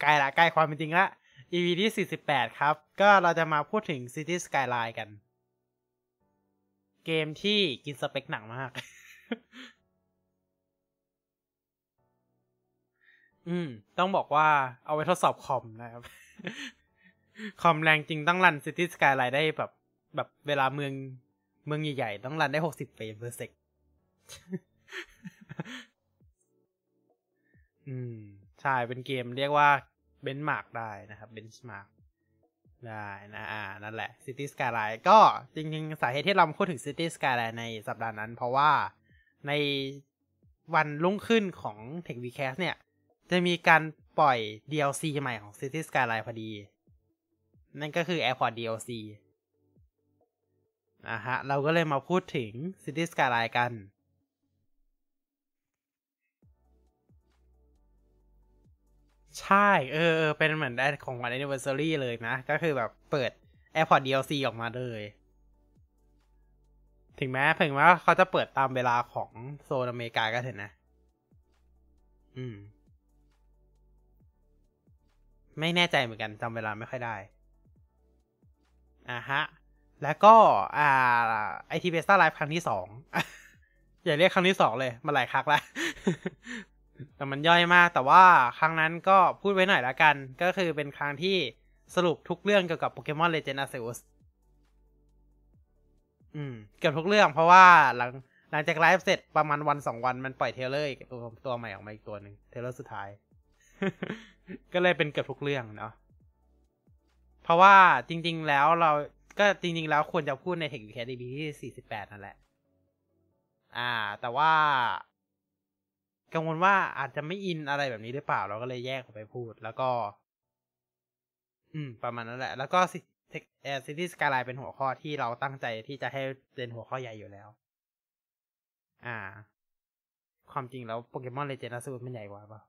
ใกล้ละใกล้ความเป็นจริงละ EP ที่ 48 ครับ ก็เราจะมาพูดถึง City Skyline กัน เกมที่กินสเปคหนักมาก อืม ต้องบอกว่าเอาไว้ทดสอบคอมนะครับ คอมแรงจริงต้องรัน City Skyline ได้แบบ แบบเวลาเมืองเมืองใหญ่ๆ ต้องรันได้หกสิบ frame per secอืม ใช่ เป็นเกมเรียกว่า เบนมาร์กได้นะครับเบนช์มาร์กได้นะอ่านั่นแหละ City Skyline ก็จริงๆ สาเหตุที่เราพูดถึง City Skyline ในสัปดาห์นั้น เพราะว่าในวันรุ่งขึ้นของ Tech Vcast เนี่ย จะมีการปล่อย DLC ใหม่ของ City Skyline พอดี นั่นก็คือ Airport DLC นะฮะ เราก็เลยมาพูดถึง City Skyline กัน ใช่ เออ เป็นเหมือนได้ของวัน anniversary เลยนะ ก็คือแบบเปิด Airport DLC ออกมาเลย ถึงแม้ถึงแม้ว่าเขาจะเปิดตามเวลาของโซนอเมริกาก็เถอะนะ อืม ไม่แน่ใจเหมือนกันจำเวลาไม่ค่อยได้ อ่าฮะ แล้วก็ อ่า ไอทีเบสต้าไลฟ์ครั้งที่สองอย่าเรียกครั้งที่สองเลย มาหลายครั้งแล้ว แต่มันย่อยมากแต่ว่าครั้งนั้นก็พูดไว้หน่อยละกัน ก็คือเป็นครั้งที่สรุปทุกเรื่องเกี่ยวกับ Pokémon Legends Arceus อืม เกือบทุกเรื่องเพราะว่าหลังหลังจากไลฟ์เสร็จประมาณวันสองวันมันปล่อย trailer ตัวตัวใหม่ออกมาอีกตัวหนึ่ง trailer สุดท้าย ก็เลยเป็นเกือบทุกเรื่องเนาะเพราะว่าจริง ๆ แล้วเราก็จริง ๆ แล้วควรจะพูดใน TechWeCast EP ที่สี่สิบแปดนั่นแหละ อ่า แต่ว่า กังวลว่าอาจจะไม่อินอะไรแบบนี้หรือเปล่า เราก็เลยแยกออกไปพูด แล้วก็ อืม ประมาณนั้นแหละ แล้วก็เทคแอ City Skyline เป็นหัวข้อที่เราตั้งใจที่จะให้เป็นหัวข้อใหญ่อยู่แล้ว อ่า ความจริงแล้ว Pokémon Legends Arceus มันใหญ่กว่าเปล่า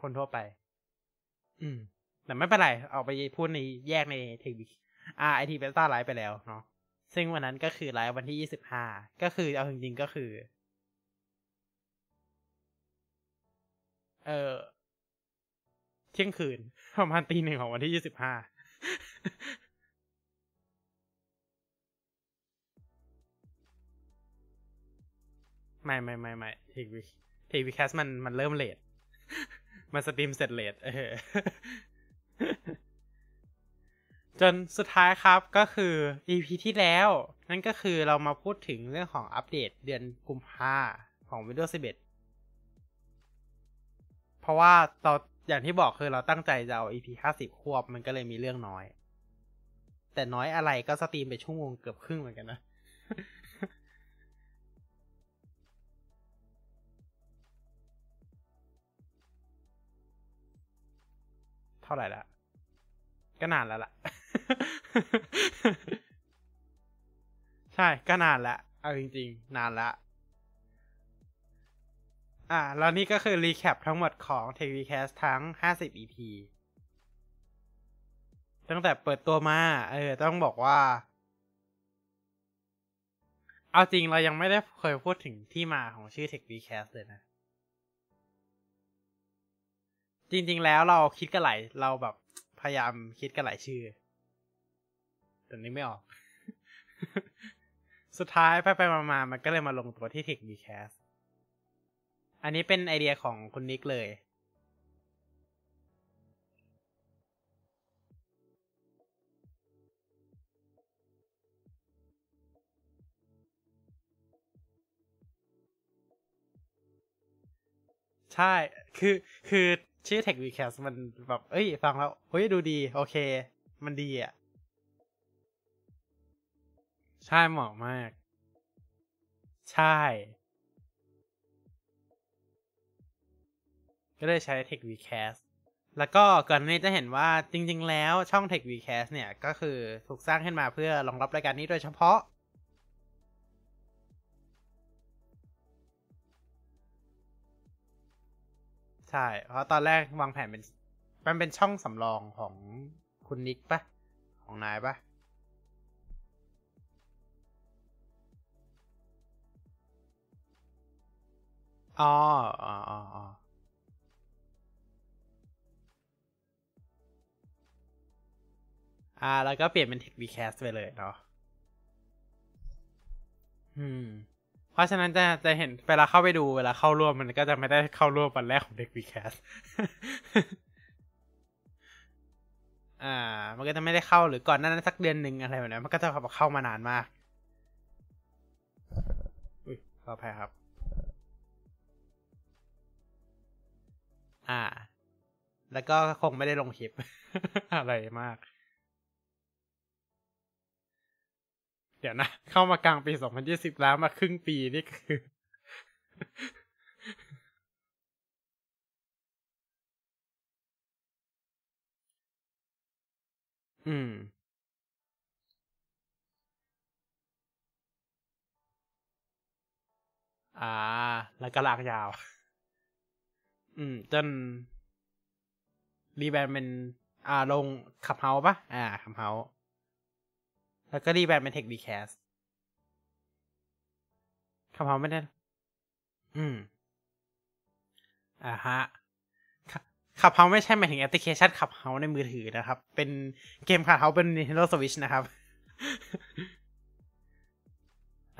คนทั่วไป อืม แต่ไม่เป็นไร เอาไปพูดในแยกในเทคนิคอ่าไอทีเบต้าไลฟ์ไปแล้วเนาะ ซึ่งวันนั้นก็คือไลฟ์วันที่ยี่สิบห้าก็คือเอาจริงๆก็คือ เออเที่ยงคืนประมาณตีหนึ่งของวันที่ยี่สิบห้าไม่ไม่ไม่ไม่ TechWe TechWeCast มันมันเริ่ม late มัน stream เสร็จ late เออ จนสุดท้ายครับก็คือ EP ที่แล้ว นั่นก็คือเรามาพูดถึงเรื่องของอัปเดตเดือนกุมภาของ Windows 11 เพราะว่าเราอย่างที่บอกคือเราตั้งใจจะเอา EP 50 ควบมันก็เลยมีเรื่องน้อย แต่น้อยอะไรก็ stream ไปชั่วโมงเกือบครึ่งเหมือนกันนะ เท่าไหร่ละก็นานแล้วล่ะ ใช่ก็นานล้วเอาจริง ๆ นานล้วอ่าแล้วนี่ก็คือรีแคปทั้งหมดของ t e c h v c a s t ทั้ง 50 EP ตั้งแต่เปิดตัวมา เออ ต้องบอกว่า เอาจริงเรายังไม่ได้เคยพูดถึงที่มาของชื่อ Tech v c a s t เลยนะ จริง ๆ แล้วเราคิดกันหลาย เราแบบพยายามคิดกันหลายชื่อ แต่นี้ไม่ออก สุดท้ายไปไปมาๆมันก็เลยมาลงตัวที่ Tech v c a s t อันนี้เป็นไอเดียของคุณนิกเลย ใช่ คือ คือชื่อ Tech v c a s มันแบบ เอ้ย ฟังแล้ว เฮ้ย ดูดี โอเค มันดีอะ ใช่เหมาะมาก ใช่ ก็เลยใช้ Tech v c a s แล้วก็ก่อนนี้จะเห็นว่าจริง ๆ แล้วช่อง Tech v c a s เนี่ย ก็คือถูกสร้างขึ้นมาเพื่อรองรับรายการนี้โดยเฉพาะ ใช่ เพราะตอนแรกวางแผนเป็นมันเป็นช่องสำรองของคุณนิกปะของนายปะ อ๋ออ๋ออ๋ออ่า แล้วก็เปลี่ยนเป็น Tech v c a s ไปเลยเนาะอืม เพราะฉะนั้นจะจะเห็นเวลาเข้าไปดูเวลาเข้าร่วมมันก็จะไม่ได้เข้าร่วมวันแรกของ Tech v c a s อ่า มันก็จะไม่ได้เข้าหรือก่อนหนานั้นสักเดือนหนึ่งอะไรแบบนี้มันก็จะเข้ามานานมาก อุ้ยขออภัยครับ อ่า แล้วก็คงไม่ได้ลงคลิป อะไรมาก เดี๋ยวนะ เข้ามากลางปี2020แล้วมาครึ่งปีนี่คือ อืมอ่า แล้วก็ลากยาว อืม จนรีแบรนด์เป็น อ่าลง Clubhouse ปะอ่า Clubhouse แล้วก็รีแบรนด์เป็น TechWeCast Clubhouse ไม่ได้ อืม อ่าฮะ Clubhouse ไม่ใช่หมายถึงแอปพลิเคชัน Clubhouse ในมือถือนะครับ เป็นเกม Clubhouse เป็น Nintendo Switch นะครับ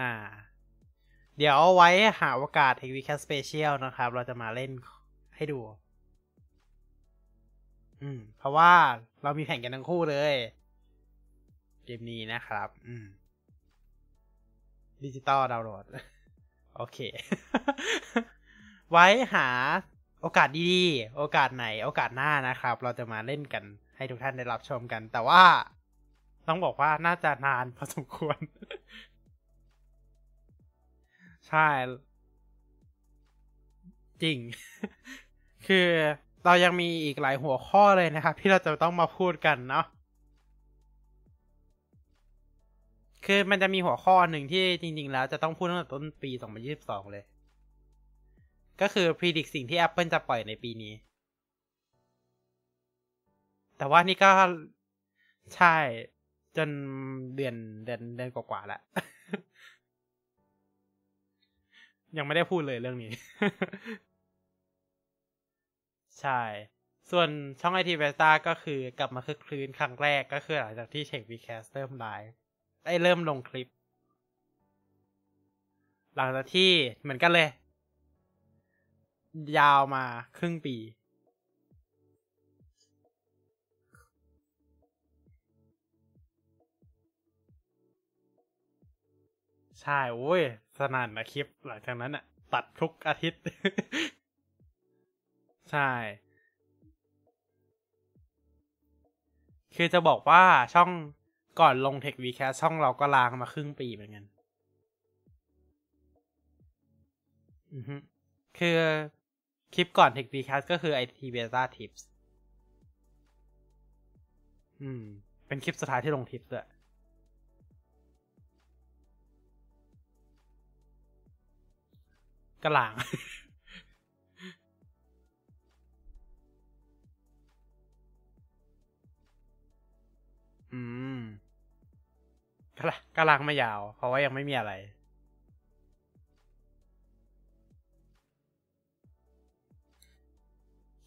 อ่า เดี๋ยวเอาไว้หาโอกาส Tech Weekend Special นะครับ เราจะมาเล่น ให้ดู อืม เพราะว่าเรามีแข่งกันทั้งคู่เลย เกมนี้นะครับ อืมดิจิตอลดาวน์โหลด โอเค ไว้หาโอกาสดีๆ โอกาสไหน โอกาสหน้านะครับ เราจะมาเล่นกันให้ทุกท่านได้รับชมกัน แต่ว่าต้องบอกว่าน่าจะนานพอสมควร ใช่ จริง คือเรายังมีอีกหลายหัวข้อเลยนะครับ ที่เราจะต้องมาพูดกันเนาะคือมันจะมีหัวข้อหนึ่งที่จริง ๆ แล้วจะต้องพูดตั้งแต่ต้นปี 2022 เลย ก็คือ predict สิ่งที่ Apple จะปล่อยในปีนี้ แต่ว่านี่ก็ใช่จนเดือนเดือนเดือนกว่าๆแล้ว ยังไม่ได้พูดเลยเรื่องนี้ ใช่ ส่วนช่อง ITBesta ก็คือกลับมาคึกครื้นครั้งแรกก็คือหลังจากที่ TechWeCast เริ่มไลฟ์ได้เริ่มลงคลิป หลังจากที่เหมือนกันเลย ยาวมาครึ่งปี ใช่ โอ้ย สนั่นนะคลิป หลังจากนั้นอะตัดทุกอาทิตย์ ใช่ คือจะบอกว่าช่องก่อนลง Tech v c a s ช่องเราก็ล้างมาครึ่งปีเหมือนกันอือฮึคือคลิปก่อน Tech v c a s ก็คือ IT Beta Tips อืม เป็นคลิปสุดท้ายที่ลงทิปด้วยก็ลาง อืมก็ละก็ล้างไม่ยาว เพราะว่ายังไม่มีอะไร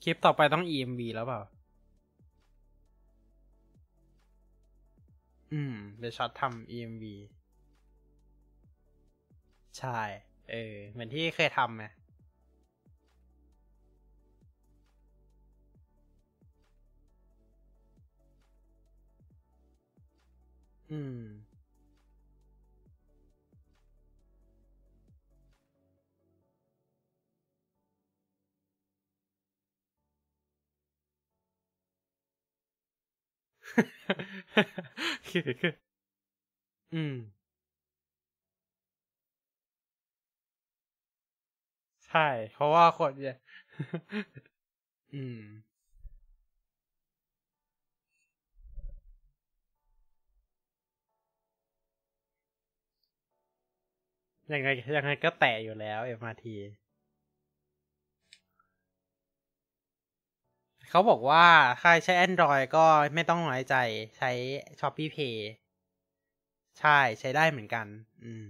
คลิปต่อไปต้อง EMV แล้วเปล่า อืม เดี๋ยวช็อตทำ EMV ใช่ เออ เหมือนที่เคยทำไง อืม คืออืม ใช่ เพราะว่าคนเนี่ยอืม ยังไงยังไงก็แตะอยู่แล้ว MRT เขาบอกว่าใครใช้ Android ก็ไม่ต้องน้อยใจใช้ Shopee Pay ใช่ใช้ได้เหมือนกัน อืม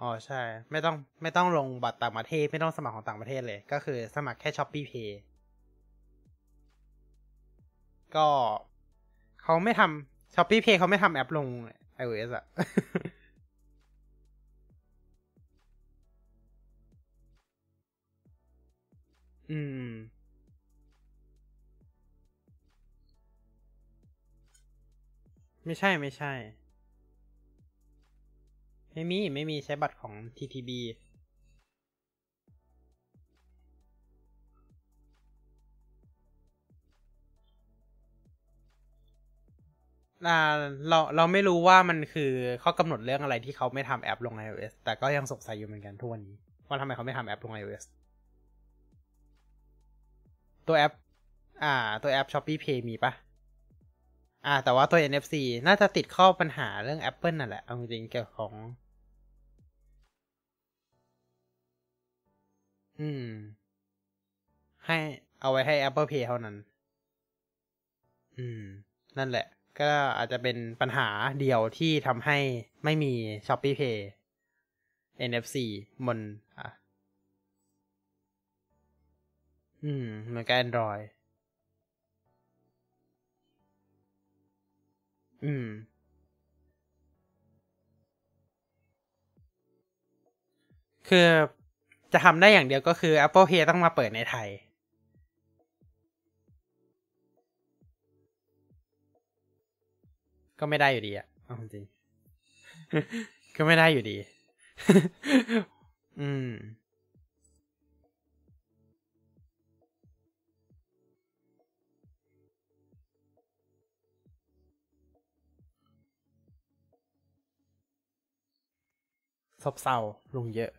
อ๋อใช่ ไม่ต้องไม่ต้องลงบัตรต่างประเทศ ไม่ต้องสมัครของต่างประเทศเลย ก็คือสมัครแค่ Shopee Pay ก็เขาไม่ทำ Shopee Pay เขาไม่ทำแอปลง iOS อะ อืม ไม่ใช่ไม่ใช่ ไม่มี ไม่มีใช้บัตรของ TTB อ่าเราเราไม่รู้ว่ามันคือข้อกำหนดเรื่องอะไรที่เขาไม่ทำแอปลง iOS แต่ก็ยังสงสัยอยู่เหมือนกันทุกวันนี้ว่าทำไมเขาไม่ทำแอปลง iOS ตัวแอป อ่า ตัวแอป Shopee Pay มีปะอ่า แต่ว่าตัว NFC น่าจะติดข้อปัญหาเรื่อง Apple นั่นแหละ เอาจริงๆเกี่ยวของ อืม ให้เอาไว้ให้ Apple Pay เท่านั้น อืม นั่นแหละ ก็อาจจะเป็นปัญหาเดียวที่ทำให้ไม่มี Shopee Pay NFC บนอะ อืมเหมือนกับ Android อืม คือจะทำได้อย่างเดียวก็คือ Apple Pay ต้องมาเปิดในไทย ก็ไม่ได้อยู่ดีอะเอาจริง ก็ไม่ได้อยู่ดี อืม ซบเซาลงเยอะ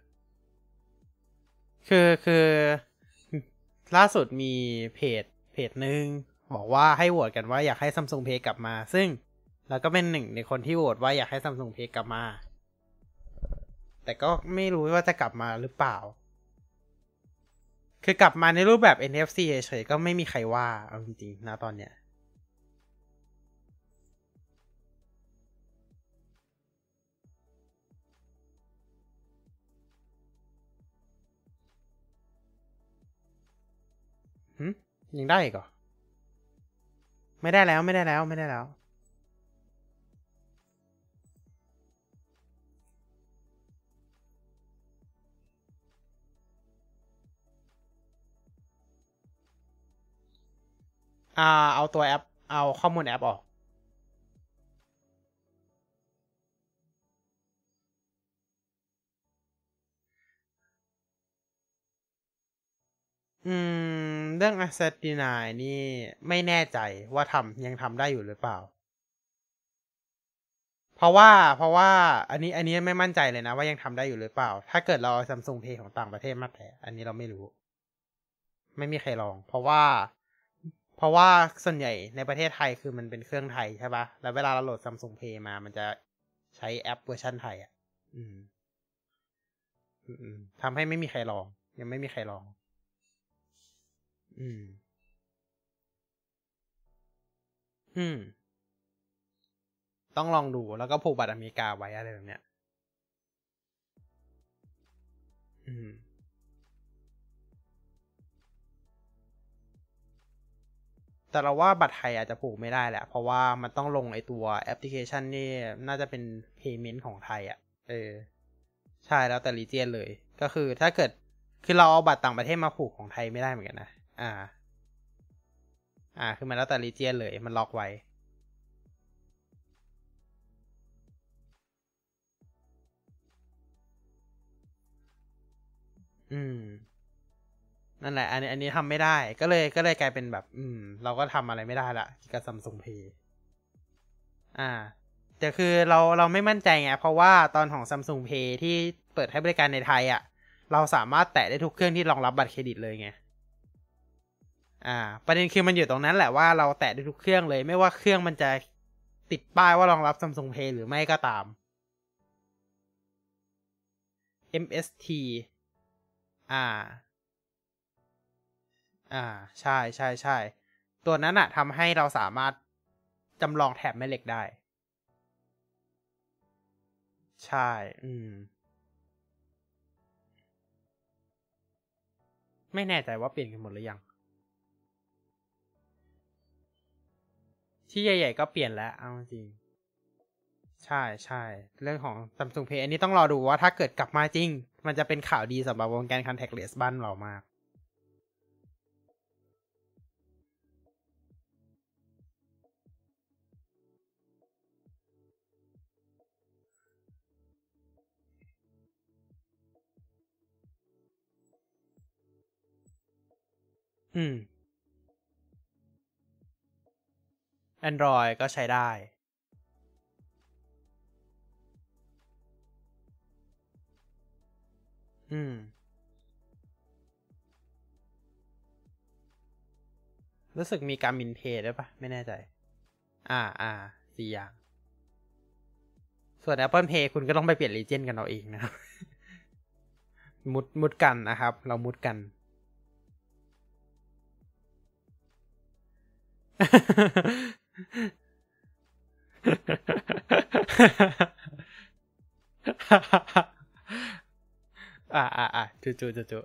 คือคือล่าสุดมีเพจเพจหนึ่งบอกว่าให้โหวตกันว่าอยากให้ Samsung Pay กลับมา ซึ่งเราก็เป็นหนึ่งในคนที่โหวตว่าอยากให้ Samsung Pay กลับมา แต่ก็ไม่รู้ว่าจะกลับมาหรือเปล่า คือกลับมาในรูปแบบ NFC เฉยๆก็ไม่มีใครว่าเอาจริงๆนะตอนเนี้ย ยังได้อีกเหรอ ไม่ได้แล้วไม่ได้แล้วไม่ได้แล้ว อ่า เอาตัวแอป เอาข้อมูลแอปออก อืม เรื่อง Asset Deny นี่ไม่แน่ใจว่าทำยังทำได้อยู่หรือเปล่า เพราะว่าเพราะว่า อันนี้อันนี้ไม่มั่นใจเลยนะว่ายังทำได้อยู่หรือเปล่า ถ้าเกิดเรา Samsung Pay ของต่างประเทศมาแต่อันนี้เราไม่รู้ ไม่มีใครลอง เพราะว่า เพราะว่าส่วนใหญ่ในประเทศไทยคือมันเป็นเครื่องไทยใช่ปะแล้วเวลาเราโหลด Samsung Pay มามันจะใช้แอปเวอร์ชันไทยอะอืมอืมทำให้ไม่มีใครลอง ยังไม่มีใครลอง อืม อืม ต้องลองดูแล้วก็ผูกบัตรอเมริกาไว้อะไรแบบเนี้ย อืม แต่เราว่าบัตรไทยอาจจะผูกไม่ได้แหละ เพราะว่ามันต้องลงไอตัวแอปพลิเคชันนี่น่าจะเป็น payment ของไทยอะ่ะ เออ ใช่แล้วแต่รีเจียนเลย ก็คือถ้าเกิดคือเราเอาบัตรต่างประเทศมาผูกของไทยไม่ได้เหมือนกันนะ อ่า อ่า คือมันแล้วแต่รีเจียนเลย มันล็อกไว้ อืม นั่นแหละ อันนี้ อันนี้ทำไม่ได้ ก็เลย ก็เลยกลายเป็นแบบ อืม เราก็ทำอะไรไม่ได้ละกับซัมซุงเพย์อ่า แต่คือเรา เราไม่มั่นใจไง เพราะว่าตอนของ Samsung Pay ที่เปิดให้บริการในไทยอะ่ะ เราสามารถแตะได้ทุกเครื่องที่รองรับบัตรเครดิตเลยไง อ่า ประเด็นคือมันอยู่ตรงนั้นแหละว่าเราแตะได้ทุกเครื่องเลย ไม่ว่าเครื่องมันจะติดป้ายว่ารองรับ Samsung Pay หรือไม่ก็ตาม MST อ่า อ่า ใช่ใช่ใช่ ตัวนั้นอะทำให้เราสามารถจำลองแถบแม่เหล็กได้ ใช่ อืม ไม่แน่ใจว่าเปลี่ยนกันหมดหรือยัง ที่ใหญ่ ๆ ก็เปลี่ยนแล้วเอาจริง ใช่ใช่เรื่องของ Samsung Pay อันนี้ต้องรอดูว่าถ้าเกิดกลับมาจริง มันจะเป็นข่าวดีสำหรับวงการ contactless บ้านเรามาก อืม Android ก็ใช้ได้อืม รู้สึกมีการมินเพย์ด้วยปะไม่แน่ใจ อ่าอ่าสี่อย่าง ส่วน Apple Pay คุณก็ต้องไปเปลี่ยน Legend กันเอาเองนะครับ มุดมุดกันนะครับ เรามุดกัน อ่าอ่าอ่าจูจูจูจู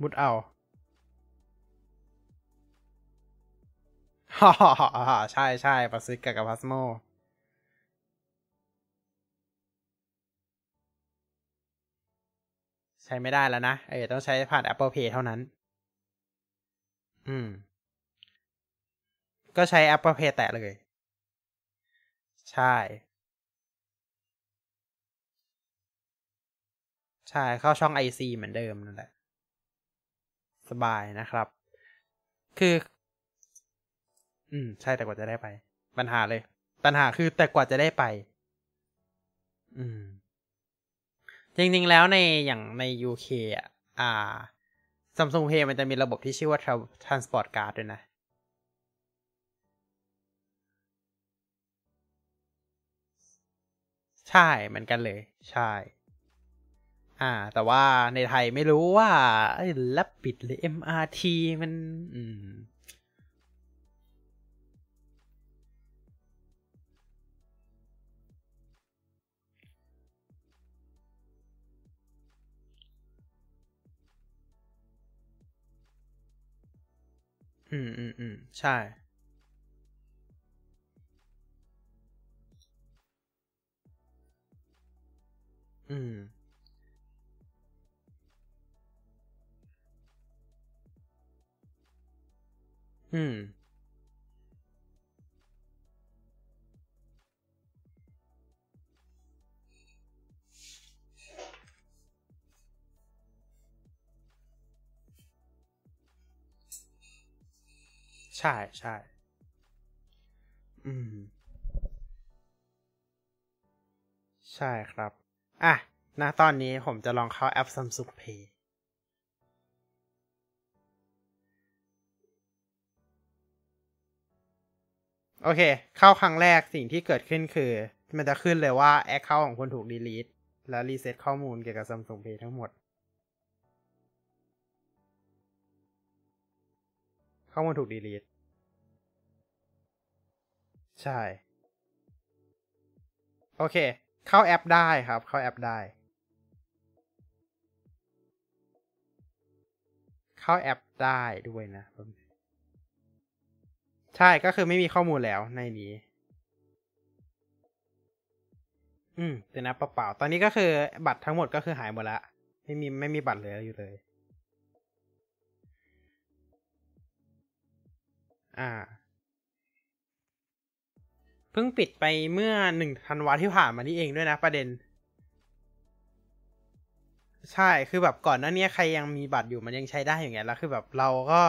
มุดเอาฮ่าฮ่าฮ่าใช่ใช่ปัสซิกกับพัสโม ช้ไม่ได้แล้วนะ เออต้องใช้ผ่าน Apple Pay เท่านั้น อืม ก็ใช้ Apple Pay แตะเลย ใช่ ใช่ เข้าช่อง IC เหมือนเดิมนั่นแหละ สบายนะครับ คือ อืม ใช่แต่กว่าจะได้ไป ปัญหาเลย ปัญหาคือแต่กว่าจะได้ไป อืม จริง ๆ แล้วในอย่างใน UK อะอ่า Samsung Pay มันจะมีระบบที่ชื่อว่า Transport Card ด้วยนะ ใช่เหมือนกันเลย ใช่ อ่า แต่ว่าในไทยไม่รู้ว่า ไอ้แลบปิดหรือ MRT มัน อืม อืมอืมอืมใช่ อืม อืม ใช่ใช่อืม ใช่ครับ อะณตอนนี้ผมจะลองเข้าแอป Samsung Pay โอเค เข้าครั้งแรกสิ่งที่เกิดขึ้นคือ มันจะขึ้นเลยว่า Account ของคุณถูก delete และรีเซ็ตข้อมูลเกี่ยวกับ Samsung Pay ทั้งหมด ข้อมูลถูก delete ใช่ โอเค เข้าแอปได้ครับ เข้าแอปได้ เข้าแอปได้ด้วยนะ ใช่ก็คือไม่มีข้อมูลแล้วในนี้ อืมเป็นแอปเปล่าๆตอนนี้ก็คือบัตรทั้งหมดก็คือหายหมดละไม่มีไม่มีบัตรเหลืออยู่เลย อ่า เพิ่งปิดไปเมื่อหนึ่งธันวาที่ผ่านมานี่เองด้วยนะประเด็น ใช่คือแบบก่อนหน้านี้ใครยังมีบัตรอยู่มันยังใช้ได้อย่างเงี้ยแล้วคือแบบเราก็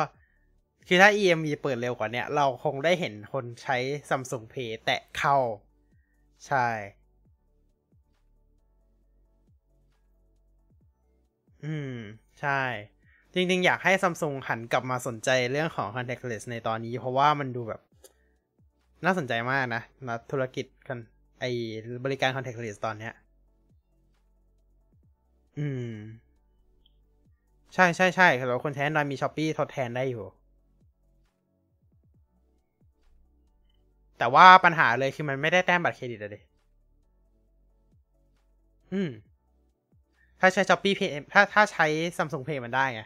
คือถ้า EMV เปิดเร็วกว่าเนี้ยเราคงได้เห็นคนใช้ Samsung Pay แตะเข้า ใช่ อืม ใช่ จริง ๆ อยากให้ Samsung หันกลับมาสนใจเรื่องของ contactless ในตอนนี้ เพราะว่ามันดูแบบ น่าสนใจมากนะนะธุรกิจกันไอบริการ contactless ตอนเนี้ย อืม ใช่ใช่ใช่เราคนใช้ Android มี Shopee ทดแทนได้อยู่ แต่ว่าปัญหาเลยคือมันไม่ได้แต้มบัตรเครดิตอะเดอืม ถ้าใช้ Shopee Pay ถ้าถ้าใช้ Samsung Pay มันได้ไง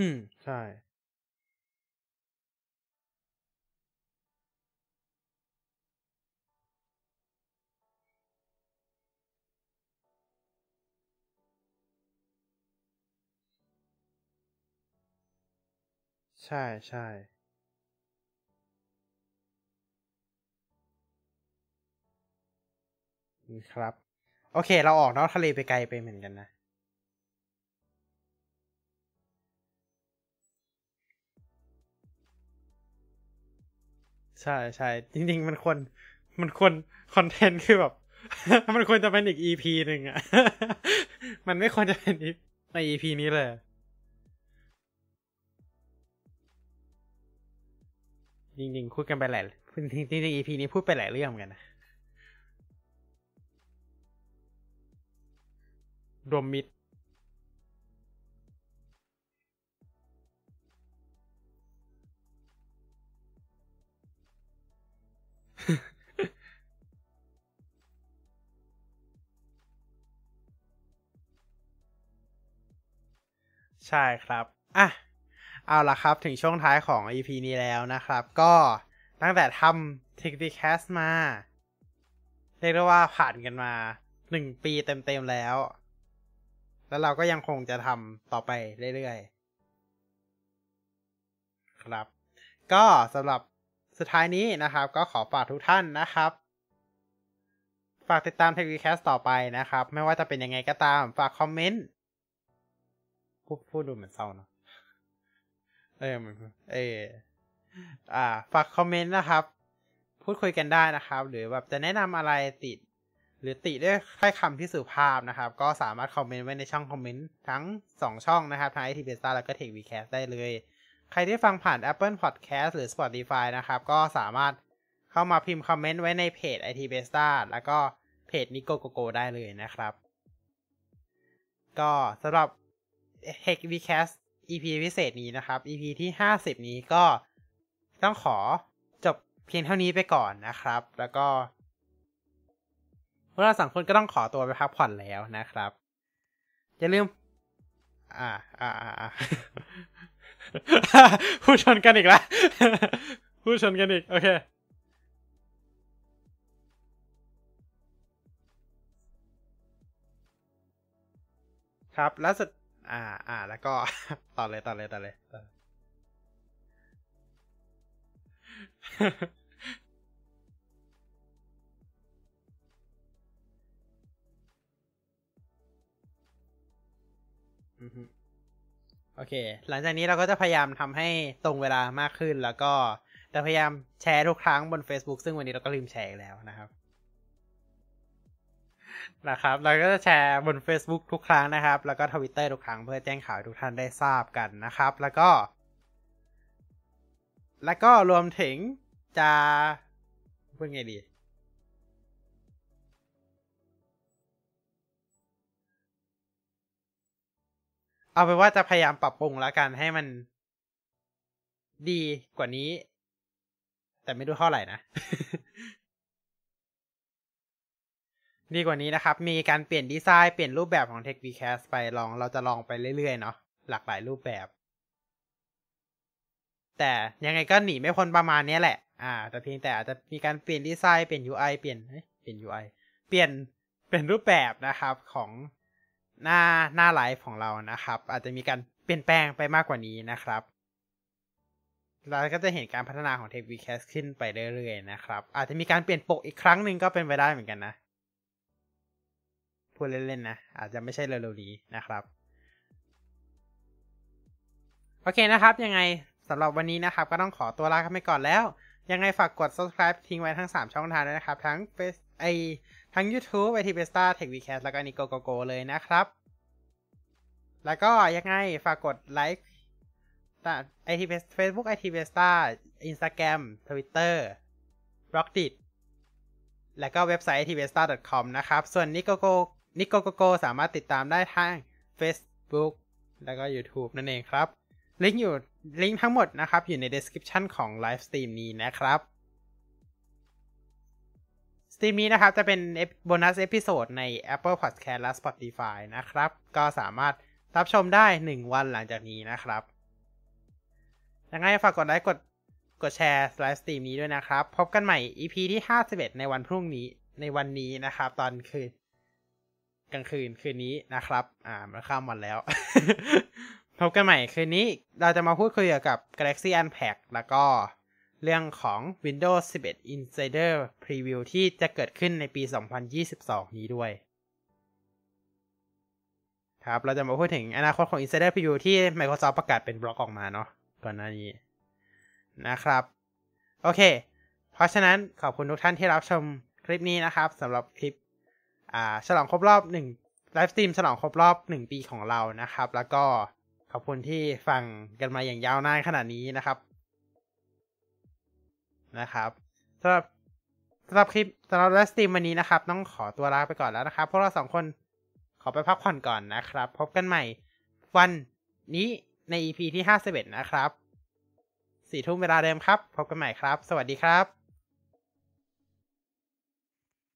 อืม ใช่ ใช่ใช่ ครับ โอเค เราออกนอกทะเลไปไกลไปเหมือนกันนะ ใช่ใช่จริง ๆ มันควรมันควรคอนเทนต์คือแบบ มันควรจะเป็นอีก EP หนึ่งอะ มันไม่ควรจะเป็นใน EP นี้เลยจริงๆพูดกันไปหลายจริงๆ EP นี้พูดไปหลายเรื่องกันนะรวมมิด ใช่ครับ อะ เอาละครับถึงช่วงท้ายของ EP นี้แล้วนะครับ ก็ตั้งแต่ทำ t i k t i c a s t มา เรียกได้ว่าผ่านกันมาหนึ่งปีเต็มๆแล้ว แล้วเราก็ยังคงจะทำต่อไปเรื่อยๆ ครับ ก็สำหรับสุดท้ายนี้นะครับ ก็ขอฝากทุกท่านนะครับฝากติดตาม t e c h w e e k a s t ต่อไปนะครับ ไม่ว่าจะเป็นยังไงก็ตาม ฝากคอมเมนต์ พูดพูดดูเหมือนเศร้าเนาะเออเอออ่า ฝากคอมเมนต์นะครับ พูดคุยกันได้นะครับ หรือแบบจะแนะนำอะไรติด หรือติด้วยถ้อยคำที่สุภาพนะครับ ก็สามารถคอมเมนต์ไว้ในช่องคอมเมนต์ทั้ง 2 ช่องนะครับทั้ง IT b e s t a แล้วก็ Tech Vcast ได้เลย ใครที่ฟังผ่าน Apple Podcast หรือ Spotify นะครับ ก็สามารถเข้ามาพิมพ์คอมเมนต์ไว้ในเพจ IT b e s t a แล้วก็เพจ Nico Gogo ได้เลยนะครับ ก็สำหรับ Tech Vcast EP พิเศษนี้นะครับ EP ที่ 50 นี้ก็ต้องขอจบเพียงเท่านี้ไปก่อนนะครับ แล้วก็พวกเราสองคนก็ต้องขอตัวไปพักผ่อนแล้วนะครับอย่าลืม อ่าอ่าอ่าพูดชนกันอีกแล้วพูดชนกันอีก โอเคครับ แล้วสุด อ่า อ่า แล้วก็ต่อเลยต่อเลยต่อเลยโอเค หลังจากนี้เราก็จะพยายามทำให้ตรงเวลามากขึ้นแล้วก็จะพยายามแชร์ทุกครั้งบน Facebook ซึ่งวันนี้เราก็ลืมแชร์แล้วนะครับ นะครับ เราก็จะแชร์บน Facebook ทุกครั้งนะครับ แล้วก็ทวิตเตอร์ทุกครั้งเพื่อแจ้งข่าวทุกท่านได้ทราบกันนะครับ แล้วก็ แล้วก็รวมถึงจะพูดไงดี เอาเป็นว่าจะพยายามปรับปรุงแล้วกันให้มันดีกว่านี้ แต่ไม่รู้เท่าไหร่นะ ดีกว่านี้นะครับ มีการเปลี่ยนดีไซน์เปลี่ยนรูปแบบของ Tech v c a s t ไปลองเราจะลองไปเรื่อยๆเนาะหลากหลายรูปแบบ แต่ยังไงก็หนีไม่พ้นประมาณนี้แหละ อ่า แต่เพียงแต่อาจจะมีการเปลี่ยนดีไซน์เปลี่ยน UI เปลี่ยนเปลี่ยน UI เปลี่ยนเป็นรูปแบบนะครับของหน้าหน้าไลฟ์ของเรานะครับ อาจจะมีการเปลี่ยนแปลงไปมากกว่านี้นะครับเราก็จะเห็นการพัฒนาของ t e c h v c a s ขึ้นไปเรื่อยๆนะครับ อาจจะมีการเปลี่ยนปกอีกครั้งหนึ่งก็เป็นไปได้เหมือนกันนะ พูดเล่นๆนะ อาจจะไม่ใช่เร็วๆนี้นะครับ โอเคนะครับ ยังไงสำหรับวันนี้นะครับ ก็ต้องขอตัวลาไปก่อนแล้ว ยังไงฝากกด subscribe ทิ้งไว้ทั้ง 3 ช่องทางด้วยนะครับ ทั้งไอทั้ง YouTube ITBesta TechWeCast แล้วก็นิโกโกโกเลยนะครับ แล้วก็ยังไงฝากกดไลค์ ITBesta Facebook ITBesta Instagram Twitter Blockdit แล้วก็เว็บไซต์ i t b e s t a c o m นะครับ ส่วนนิโกโก นิโกโกโกสามารถติดตามได้ทาง Facebook แล้วก็ YouTube นั่นเองครับ ลิงก์อยู่ลิงก์ทั้งหมดนะครับ อยู่ใน description ของ live stream นี้นะครับstream นี้นะครับ จะเป็น bonus episode ใน Apple Podcast และ Spotify นะครับ ก็สามารถรับชมได้ 1 วันหลังจากนี้นะครับยังไงฝากกดไลค์กดกดแชร์ live stream นี้ด้วยนะครับ พบกันใหม่ EP ที่ 51 ในวันพรุ่งนี้ในวันนี้นะครับ ตอนคืน กลางคืนคืนนี้นะครับ อ่ามันข้ามวันแล้ว พบกันใหม่คืนนี้เราจะมาพูดคุยเกี่ยวกับ Galaxy Unpacked แล้วก็เรื่องของ Windows 11 Insider Preview ที่จะเกิดขึ้นในปี 2022 นี้ด้วย ครับ เราจะมาพูดถึงอนาคตของ Insider Preview ที่ Microsoft ประกาศเป็นบล็อกออกมาเนาะก่อนหน้านี้นะครับ โอเค เพราะฉะนั้นขอบคุณทุกท่านที่รับชมคลิปนี้นะครับสำหรับคลิป อ่าฉลองครบรอบหนึ่งไลฟ์สตรีมฉลองครบรอบหนึ่งปีของเรานะครับ แล้วก็ขอบคุณที่ฟังกันมาอย่างยาวนานขนาดนี้นะครับนะครับสำหรับสำหรับคลิปสำหรับ live stream วันนี้นะครับ ต้องขอตัวลาไปก่อนแล้วนะครับพวกเราสองคนขอไปพักผ่อนก่อนนะครับ พบกันใหม่วันนี้ใน EP ที่ 51 นะครับสี่ทุ่มเวลาเดิมครับ พบกันใหม่ครับ สวัสดีครับ